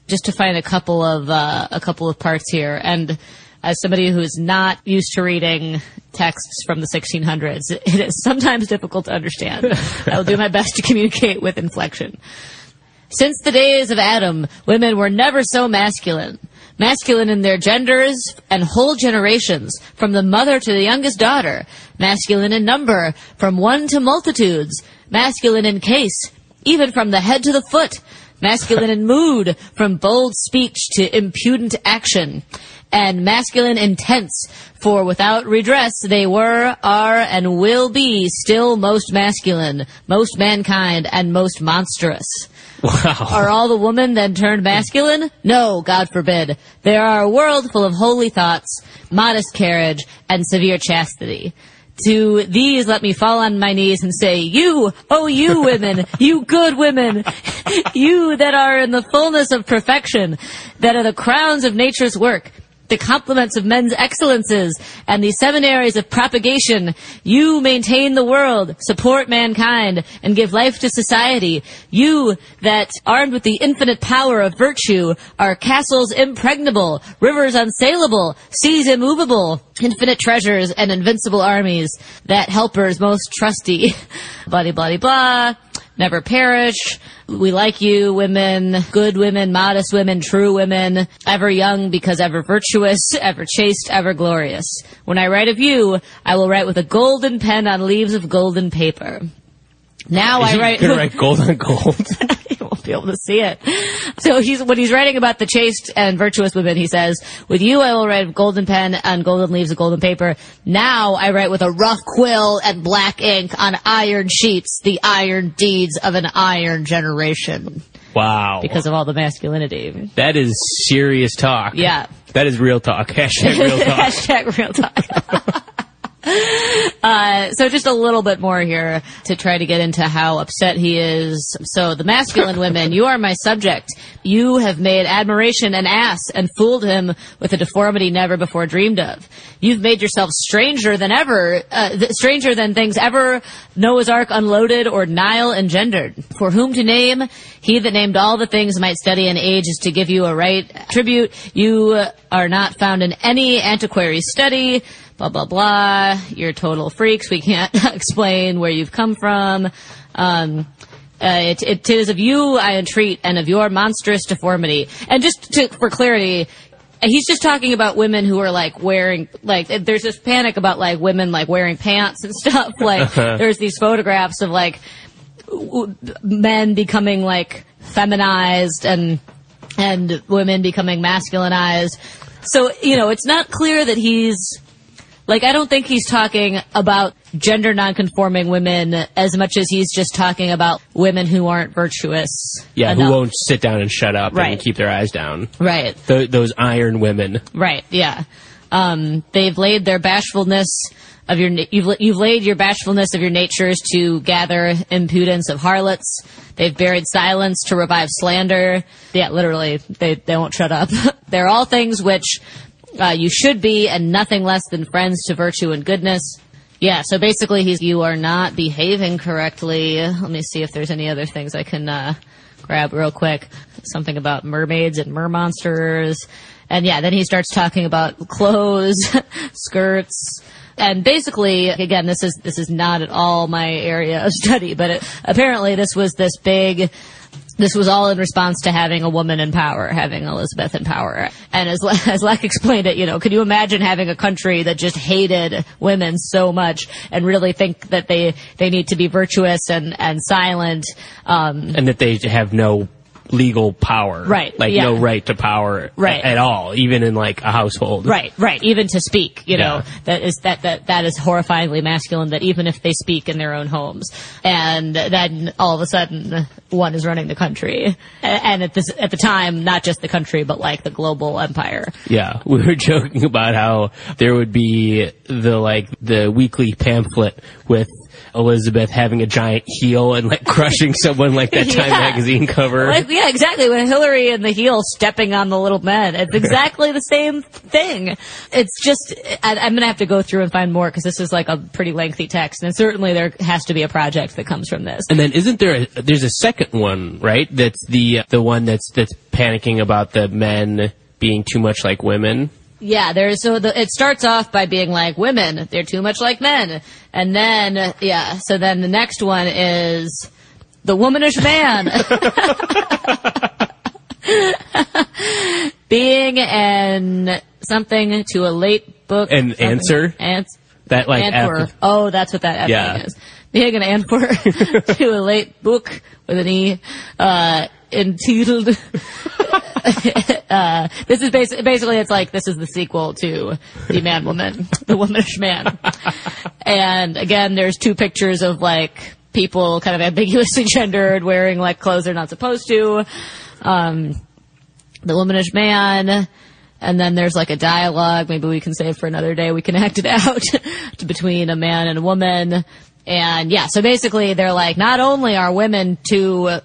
Just to find a couple of, uh, a couple of parts here. And as somebody who is not used to reading texts from the 1600s, it is sometimes difficult to understand. I will do my best to communicate with inflection. Since the days of Adam, women were never so masculine. Masculine in their genders and whole generations, from the mother to the youngest daughter. Masculine in number, from one to multitudes. Masculine in case, even from the head to the foot. Masculine in mood, from bold speech to impudent action. And masculine in tense, for without redress they were, are, and will be still most masculine, most mankind, and most monstrous. Wow. Are all the women then turned masculine? No, God forbid. They are a world full of holy thoughts, modest carriage, and severe chastity. To these let me fall on my knees and say, You, oh you women, you good women, you that are in the fullness of perfection, that are the crowns of nature's work, the complements of men's excellences, and the seminaries of propagation. You maintain the world, support mankind, and give life to society. You that, armed with the infinite power of virtue, are castles impregnable, rivers unsailable, seas immovable, infinite treasures, and invincible armies, that helpers most trusty. blah, blah, blah, never perish. We like you, women, good women, modest women, true women, ever young because ever virtuous, ever chaste, ever glorious. When I write of you, I will write with a golden pen on leaves of golden paper. Now Is I write. gonna write gold on gold? Be able to see it. So he's when he's writing about the chaste and virtuous women, he says, "With you, I will write with golden pen on golden leaves of golden paper. Now I write with a rough quill and black ink on iron sheets, the iron deeds of an iron generation." Wow. Because of all the masculinity. That is serious talk. Yeah. That is real talk. Hashtag real talk. Hashtag real talk. Uh, so just a little bit more here to try to get into how upset he is. So the masculine women, you are my subject. You have made admiration an ass and fooled him with a deformity never before dreamed of. You've made yourself stranger than ever, uh, th- stranger than things ever Noah's Ark unloaded or Nile engendered. For whom to name, he that named all the things might study and age is to give you a right tribute. You are not found in any antiquary study blah blah blah. You're total freaks. We can't explain where you've come from. Um, uh, it, it is of you I entreat, and of your monstrous deformity. And just to, for clarity, he's just talking about women who are like wearing like there's this panic about like women like wearing pants and stuff. Like there's these photographs of like w- men becoming like feminized and and women becoming masculinized. So you know, it's not clear that he's like, I don't think he's talking about gender nonconforming women as much as he's just talking about women who aren't virtuous. Yeah, enough. who won't sit down and shut up Right. and keep their eyes down. Right. Th- those iron women. Right. Yeah. Um, they've laid their bashfulness of your, you've, you've laid your bashfulness of your natures to gather impudence of harlots. They've buried silence to revive slander. Yeah, literally, they, they won't shut up. They're all things which, uh, you should be and nothing less than friends to virtue and goodness. Yeah, so basically he's, you are not behaving correctly. Let me see if there's any other things I can, uh, grab real quick. Something about mermaids and mermonsters. And yeah, then he starts talking about clothes, skirts, and basically, again, this is, this is not at all my area of study, but it, apparently this was this big, this was all in response to having a woman in power, having Elizabeth in power. And as, as Leck explained it, you know, could you imagine having a country that just hated women so much and really think that they, they need to be virtuous and, and silent? Um, And that they have no legal power. Right, Like yeah. no right to power Right. at all, even in like a household. Right, right. Even to speak, you know, that is that that that is horrifyingly masculine. That even if they speak in their own homes, and then all of a sudden one is running the country, and at this at the time, not just the country, but like the global empire. Yeah, we were joking about how there would be the like the weekly pamphlet with Elizabeth having a giant heel and like crushing someone like that Time Yeah. magazine cover. Like, yeah, exactly. When Hillary and the heel stepping on the little men, it's exactly the same thing. It's just, I, I'm gonna have to go through and find more because this is like a pretty lengthy text, and certainly there has to be a project that comes from this. And then isn't there a, there's a second one, right? That's the the one that's that's panicking about the men being too much like women. Yeah, there's so the, it starts off by being like women, they're too much like men, and then yeah, so then the next one is the womanish man. Being an something to a late book. An answer? Ans- That like Oh, that's what that F Yeah. is. Being an Antwer to a late book with an E, uh, entitled, uh, this is basically, basically it's like, this is the sequel to The Man Woman, The Womanish Man. and again, there's two pictures of like, people kind of ambiguously gendered wearing like clothes they're not supposed to. Um, the womanish man, and then there's like a dialogue. Maybe we can save for another day. We can act it out between a man and a woman. And yeah, so basically they're like, not only are women too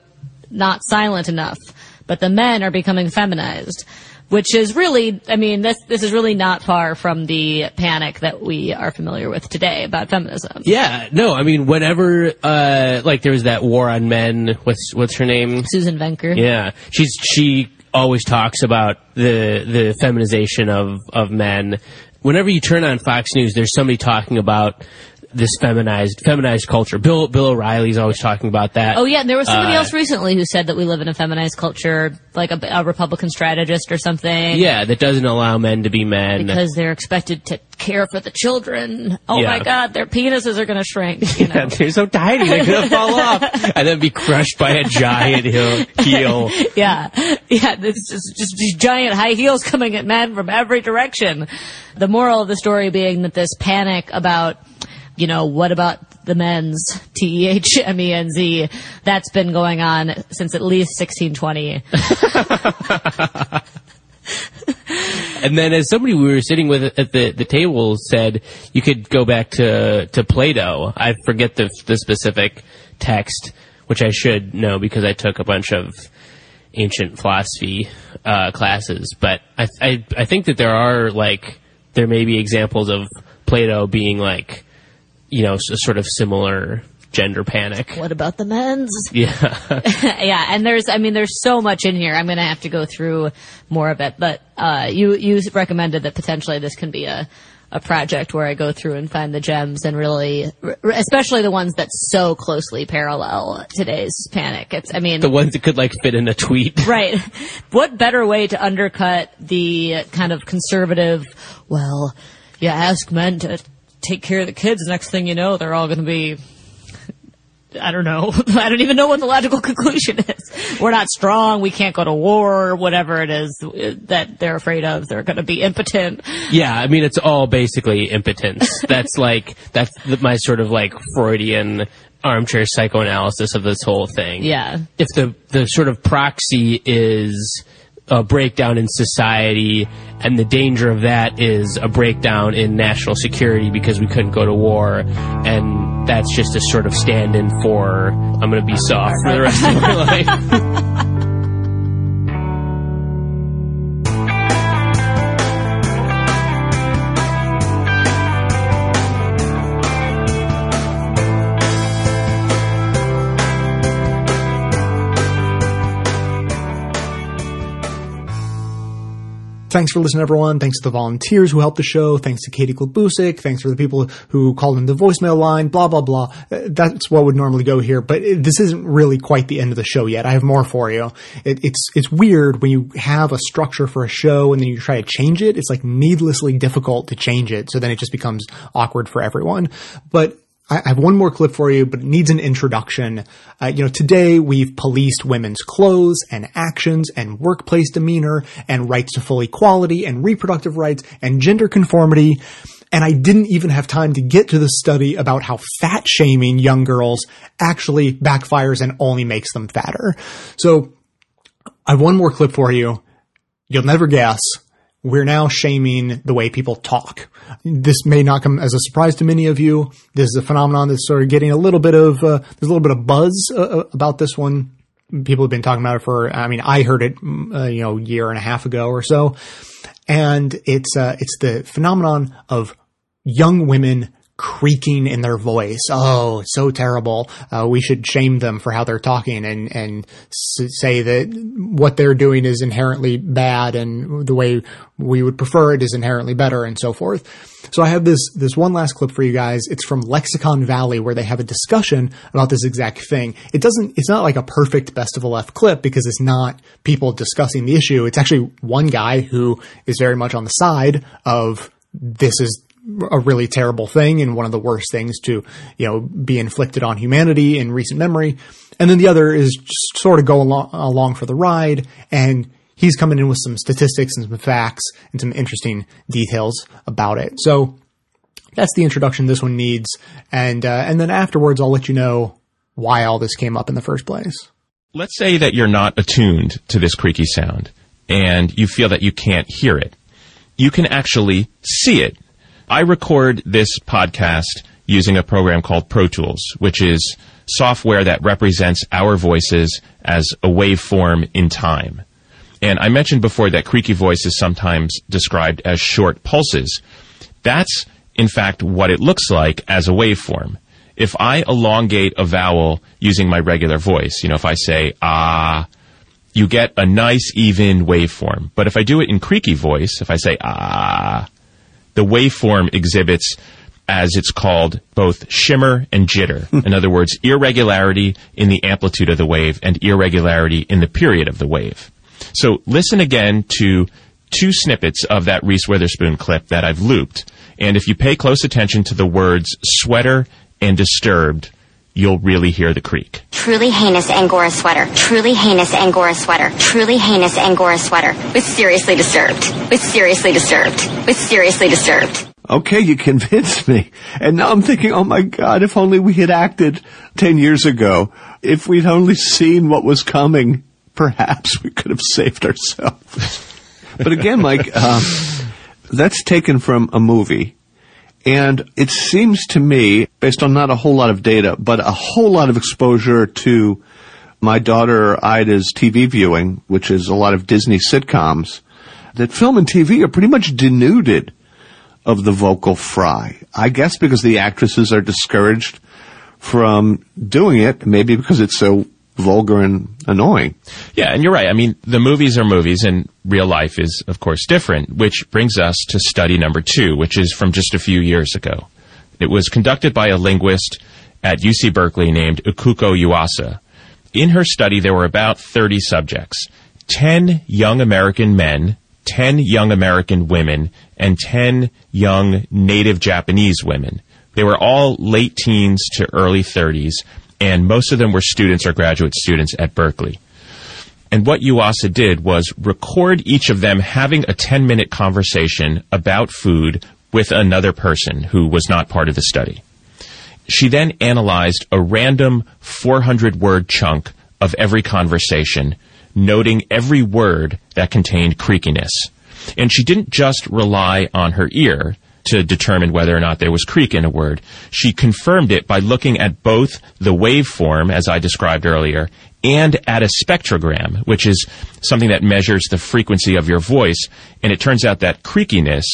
not silent enough, but the men are becoming feminized. Which is really, I mean, this this is really not far from the panic that we are familiar with today about feminism. Yeah, no, I mean, whenever, uh, like there was that war on men, what's, what's her name? Susan Venker. Yeah, she's, she always talks about the, the feminization of, of men. Whenever you turn on Fox News, there's somebody talking about this feminized, feminized culture. Bill, Bill O'Reilly's always talking about that. Oh yeah, and there was somebody Uh, else recently who said that we live in a feminized culture, like a, a Republican strategist or something. Yeah, that doesn't allow men to be men. because they're expected to care for the children. Oh Yeah. my God, their penises are going to shrink. You know? Yeah, they're so tiny, they're gonna fall off and then be crushed by a giant heel. heel. yeah, yeah. This is just these giant high heels coming at men from every direction. The moral of the story being that this panic about, you know, what about the men's T E H M E N Z? That's been going on since at least 1620. And then as somebody we were sitting with at the, the table said, you could go back to, to Plato. I forget the, the specific text, which I should know because I took a bunch of ancient philosophy, uh, classes. But I, I, I think that there are like, there may be examples of Plato being like, you know, a sort of similar gender panic. What about the men's? Yeah. yeah, and there's, I mean, there's so much in here. I'm going to have to go through more of it, but uh, you you recommended that potentially this can be a a project where I go through and find the gems and really, especially the ones that so closely parallel today's panic. It's, I mean, the ones that could like fit in a tweet. Right. What better way to undercut the kind of conservative, well, you ask men to take care of the kids, next thing you know, they're all going to be, I don't know. I don't even know what the logical conclusion is. We're not strong. We can't go to war or whatever it is that they're afraid of. They're going to be impotent. Yeah, I mean, it's all basically impotence. that's like, that's my sort of like Freudian armchair psychoanalysis of this whole thing. Yeah. If the, the sort of proxy is a breakdown in society, and the danger of that is a breakdown in national security because we couldn't go to war, and that's just a sort of stand in for, I'm gonna be soft for the rest of my life. Thanks for listening, everyone. Thanks to the volunteers who helped the show. Thanks to Katie Klabusik. Thanks for the people who called in the voicemail line. Blah blah blah. Uh, That's what would normally go here, but it, this isn't really quite the end of the show yet. I have more for you. It, it's it's weird when you have a structure for a show and then you try to change it. It's like needlessly difficult to change it, so then it just becomes awkward for everyone. But I have one more clip for you, but it needs an introduction. Uh, you know, today we've policed women's clothes and actions and workplace demeanor and rights to full equality and reproductive rights and gender conformity. And I didn't even have time to get to the study about how fat shaming young girls actually backfires and only makes them fatter. So I have one more clip for you. You'll never guess. We're now shaming the way people talk. This may not come as a surprise to many of you. This is a phenomenon that's sort of getting a little bit of, uh, there's a little bit of buzz uh, about this one. People have been talking about it for, I mean, I heard it, mm, uh, you know, a year and a half ago or so. And it's, uh, it's the phenomenon of young women creaking in their voice. Oh, so terrible. Uh, we should shame them for how they're talking and, and say that what they're doing is inherently bad and the way we would prefer it is inherently better and so forth. So I have this, this one last clip for you guys. It's from Lexicon Valley where they have a discussion about this exact thing. It doesn't, it's not like a perfect best of the left clip because it's not people discussing the issue. It's actually one guy who is very much on the side of this is a really terrible thing and one of the worst things to, you know, be inflicted on humanity in recent memory. And then the other is just sort of go along, along for the ride and he's coming in with some statistics and some facts and some interesting details about it. So that's the introduction this one needs. And, uh, and then afterwards I'll let you know why all this came up in the first place. Let's say that you're not attuned to this creaky sound and you feel that you can't hear it. You can actually see it. I record this podcast using a program called Pro Tools, which is software that represents our voices as a waveform in time. And I mentioned before that creaky voice is sometimes described as short pulses. That's, in fact, what it looks like as a waveform. If I elongate a vowel using my regular voice, you know, if I say ah, you get a nice even waveform. But if I do it in creaky voice, if I say ah, the waveform exhibits as it's called both shimmer and jitter. Hmm. in other words, irregularity in the amplitude of the wave and irregularity in the period of the wave. So listen again to two snippets of that Reese Witherspoon clip that I've looped. And if you pay close attention to the words sweater and disturbed, you'll really hear the creak. Truly heinous Angora sweater. Truly heinous Angora sweater. Truly heinous Angora sweater. With seriously disturbed. With seriously disturbed. With seriously disturbed. Okay, you convinced me. And now I'm thinking, oh my God, if only we had acted 10 years ago, if we'd only seen what was coming, perhaps we could have saved ourselves. but again, Mike, um, that's taken from a movie. And it seems to me, based on not a whole lot of data, but a whole lot of exposure to my daughter Ida's TV viewing, which is a lot of Disney sitcoms, that film and TV are pretty much denuded of the vocal fry. I guess because the actresses are discouraged from doing it, maybe because it's so vulgar and annoying. Yeah, and you're right. I mean, the movies are movies and real life is, of course, different, which brings us to study number two, which is from just a few years ago. It was conducted by a linguist at UC Berkeley named Ikuko Yuasa. In her study, there were about 30 subjects. 10 young American men, 10 young American women, and 10 young native Japanese women. They were all late teens to early 30s, and most of them were students or graduate students at Berkeley. And what Yuasa did was record each of them having a 10 minute conversation about food with another person who was not part of the study. She then analyzed a random 400 word chunk of every conversation, noting every word that contained creakiness. And she didn't just rely on her ear to determine whether or not there was creak in a word. She confirmed it by looking at both the waveform, as I described earlier, and at a spectrogram, which is something that measures the frequency of your voice. And it turns out that creakiness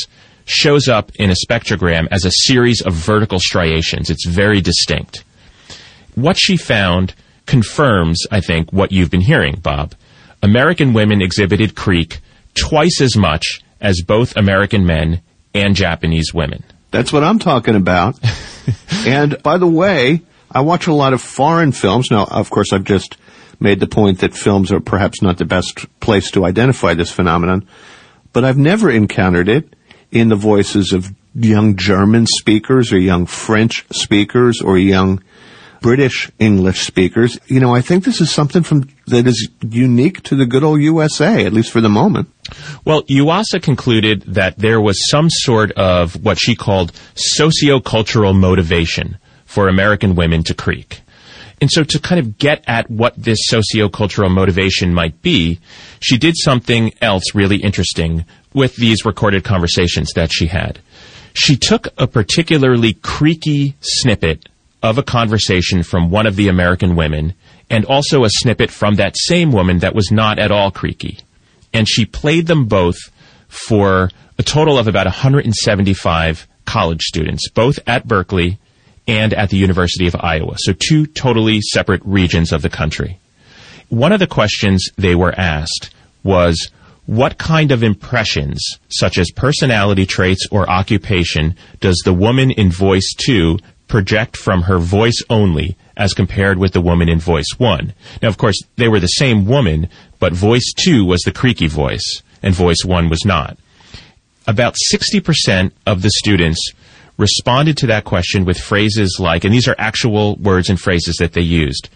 shows up in a spectrogram as a series of vertical striations. It's very distinct. What she found confirms, I think, what you've been hearing, Bob. American women exhibited creak twice as much as both American men and Japanese women. That's what I'm talking about. and by the way, I watch a lot of foreign films. Now, of course, I've just made the point that films are perhaps not the best place to identify this phenomenon, but I've never encountered it in the voices of young German speakers or young French speakers or young British English speakers. You know, I think this is something from that is unique to the good old USA, at least for the moment. Well, Yuasa concluded that there was some sort of what she called sociocultural motivation for American women to creak. And so to kind of get at what this sociocultural motivation might be, she did something else really interesting with these recorded conversations that she had. She took a particularly creaky snippet of a conversation from one of the American women and also a snippet from that same woman that was not at all creaky. And she played them both for a total of about 175 college students, both at Berkeley and at the University of Iowa. So two totally separate regions of the country. One of the questions they were asked was, what kind of impressions, such as personality traits or occupation, does the woman in voice 2 project from her voice only as compared with the woman in voice 1? Now, of course, they were the same woman, but voice 2 was the creaky voice, and voice 1 was not. About 60% of the students responded to that question with phrases like, and these are actual words and phrases that they used,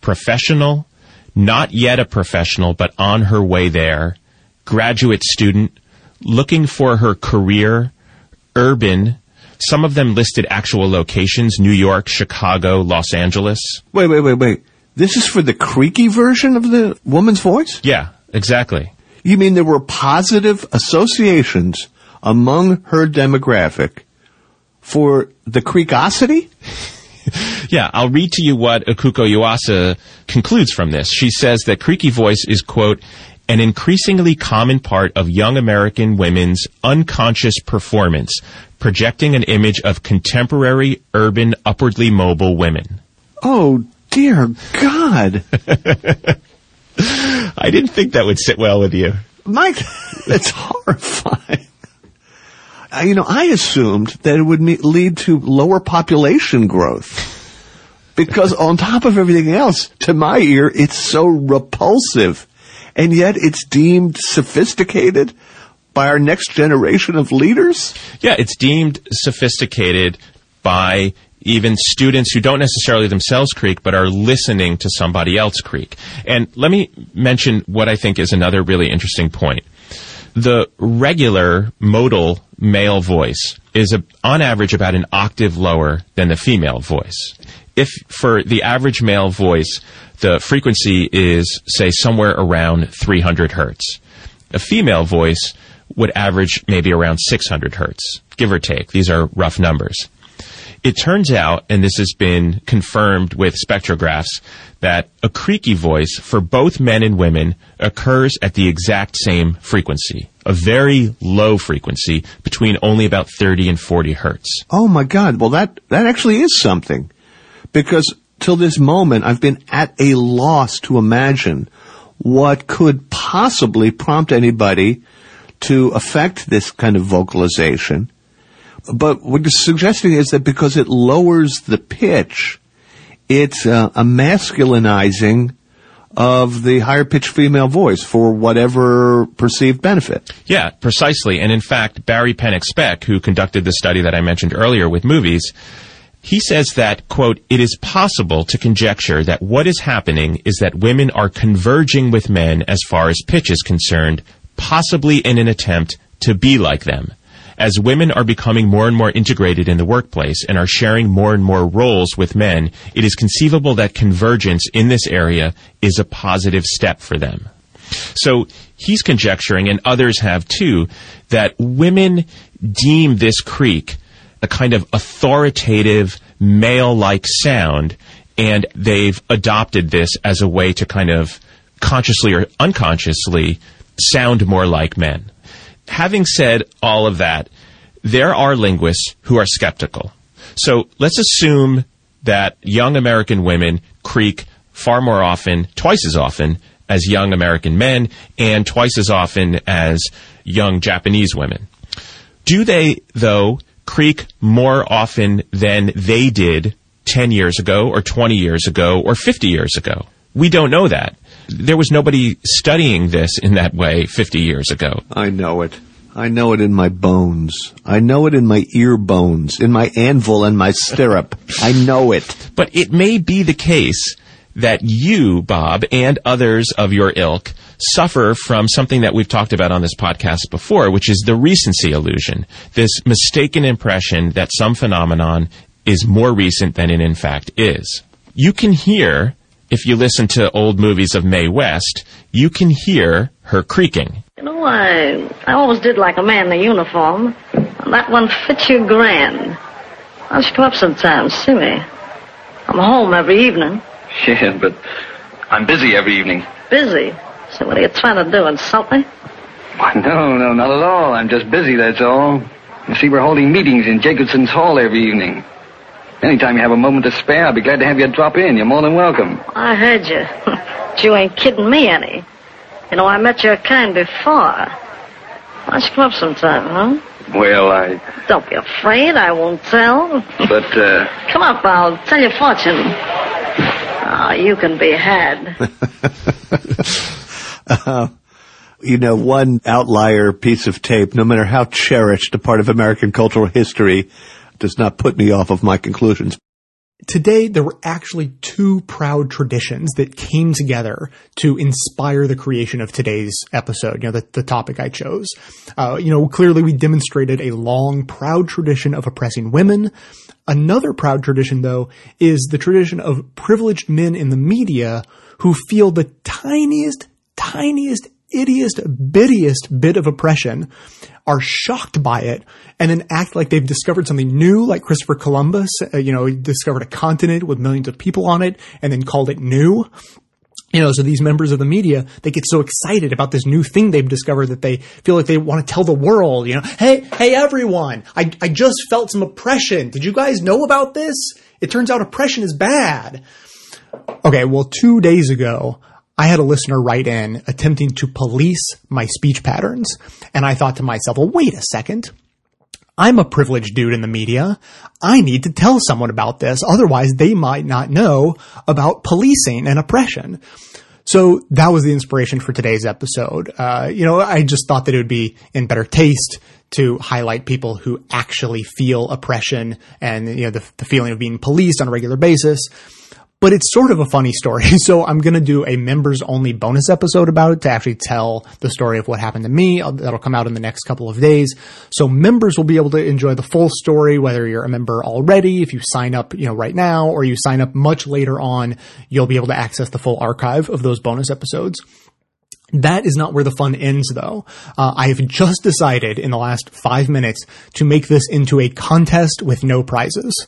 professional, not yet a professional, but on her way there, graduate student, looking for her career, urban. Some of them listed actual locations New York, Chicago, Los Angeles. Wait, wait, wait, wait. This is for the creaky version of the woman's voice? Yeah, exactly. You mean there were positive associations among her demographic for the creakosity? Yeah, I'll read to you what Ikuko Yuasa concludes from this. She says that creaky voice is, quote, an increasingly common part of young American women's unconscious performance, projecting an image of contemporary, urban, upwardly mobile women. Oh, dear God. I didn't think that would sit well with you. Mike, that's horrifying. Uh, you know, I assumed that it would me- lead to lower population growth. Because on top of everything else, to my ear, it's so repulsive. And yet it's deemed sophisticated by our next generation of leaders? Yeah, it's deemed sophisticated by even students who don't necessarily themselves creak, but are listening to somebody else creak. And let me mention what I think is another really interesting point. The regular modal male voice is a, on average about an octave lower than the female voice. If for the average male voice, the frequency is, say, somewhere around 300 hertz. A female voice would average maybe around 600 hertz, give or take. These are rough numbers. It turns out, and this has been confirmed with spectrographs, that a creaky voice for both men and women occurs at the exact same frequency, a very low frequency between only about 30 and 40 hertz. Oh my God. Well, that, that actually is something. Because till this moment, I've been at a loss to imagine what could possibly prompt anybody to affect this kind of vocalization. But what you're suggesting is that because it lowers the pitch, it's uh, a masculinizing of the higher pitched female voice for whatever perceived benefit. Yeah, precisely. And in fact, Barry Pennock-Speck, who conducted the study that I mentioned earlier with movies, he says that, quote, it is possible to conjecture that what is happening is that women are converging with men as far as pitch is concerned, possibly in an attempt to be like them. As women are becoming more and more integrated in the workplace and are sharing more and more roles with men, it is conceivable that convergence in this area is a positive step for them. So he's conjecturing, and others have too, that women deem this creak a kind of authoritative male-like sound, and they've adopted this as a way to kind of consciously or unconsciously sound more like men. Having said all of that, there are linguists who are skeptical. So let's assume that young American women creak far more often, twice as often, as young American men, and twice as often as young Japanese women. Do they, though, creak more often than they did 10 years ago, or 20 years ago, or 50 years ago? We don't know that. There was nobody studying this in that way 50 years ago. I know it. I know it in my bones. I know it in my ear bones, in my anvil and my stirrup. I know it. But it may be the case that you, Bob, and others of your ilk suffer from something that we've talked about on this podcast before, which is the recency illusion. This mistaken impression that some phenomenon is more recent than it in fact is. You can hear, if you listen to old movies of Mae West, you can hear her creaking. You know, I I always did like a man in a uniform. That one fits you grand. Why don't you come up sometime, see me? I'm home every evening. Yeah, but I'm busy every evening. Busy. So what are you trying to do, insult me? Why, no, no, not at all. I'm just busy, that's all. You see, we're holding meetings in Jacobson's Hall every evening. Anytime you have a moment to spare, I'll be glad to have you drop in. You're more than welcome. I heard you. but you ain't kidding me any. You know, I met your kind before. Why don't you come up sometime, huh? Well, I. Don't be afraid, I won't tell. But, uh. Come up, I'll tell your fortune. Ah, you can be had. Uh, you know, one outlier piece of tape, no matter how cherished a part of American cultural history, does not put me off of my conclusions. Today, there were actually two proud traditions that came together to inspire the creation of today's episode, you know, the, the topic I chose. Uh, you know, clearly we demonstrated a long, proud tradition of oppressing women. Another proud tradition, though, is the tradition of privileged men in the media who feel the tiniest, tiniest, ittiest, bittiest bit of oppression are shocked by it and then act like they've discovered something new, like Christopher Columbus, uh, you know, discovered a continent with millions of people on it and then called it new. You know, so these members of the media, they get so excited about this new thing they've discovered that they feel like they want to tell the world, you know, hey, hey everyone, I, I just felt some oppression. Did you guys know about this? It turns out oppression is bad. Okay, well, two days ago, I had a listener write in attempting to police my speech patterns. And I thought to myself, well, wait a second. I'm a privileged dude in the media. I need to tell someone about this. Otherwise, they might not know about policing and oppression. So that was the inspiration for today's episode. Uh, you know, I just thought that it would be in better taste to highlight people who actually feel oppression and, you know, the, the feeling of being policed on a regular basis but it's sort of a funny story. So I'm going to do a members only bonus episode about it to actually tell the story of what happened to me. That'll come out in the next couple of days. So members will be able to enjoy the full story, whether you're a member already, if you sign up, you know, right now, or you sign up much later on, you'll be able to access the full archive of those bonus episodes. That is not where the fun ends, though. Uh, I have just decided in the last five minutes to make this into a contest with no prizes.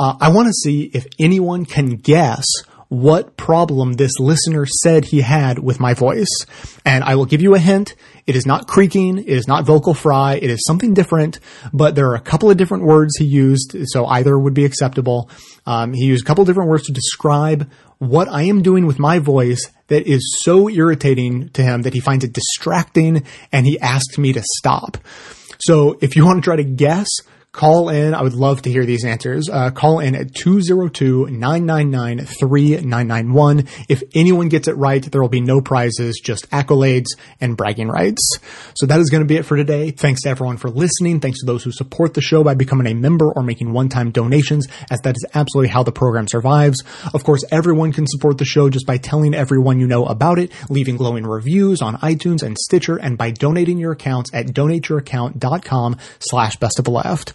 Uh, I want to see if anyone can guess what problem this listener said he had with my voice. And I will give you a hint. It is not creaking. It is not vocal fry. It is something different, but there are a couple of different words he used. So either would be acceptable. Um, he used a couple of different words to describe what I am doing with my voice that is so irritating to him that he finds it distracting and he asked me to stop. So if you want to try to guess Call in. I would love to hear these answers. Uh, call in at 202-999-3991. If anyone gets it right, there will be no prizes, just accolades and bragging rights. So that is going to be it for today. Thanks to everyone for listening. Thanks to those who support the show by becoming a member or making one-time donations, as that is absolutely how the program survives. Of course, everyone can support the show just by telling everyone you know about it, leaving glowing reviews on iTunes and Stitcher, and by donating your accounts at donateyouraccount.com slash best of left.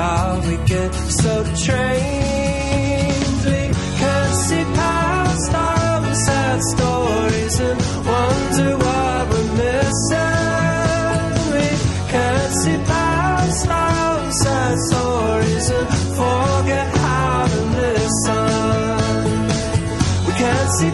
how we get so trained. We can't see past our own sad stories and wonder what we're missing. We can't see past our own sad stories and forget how to listen. We can't see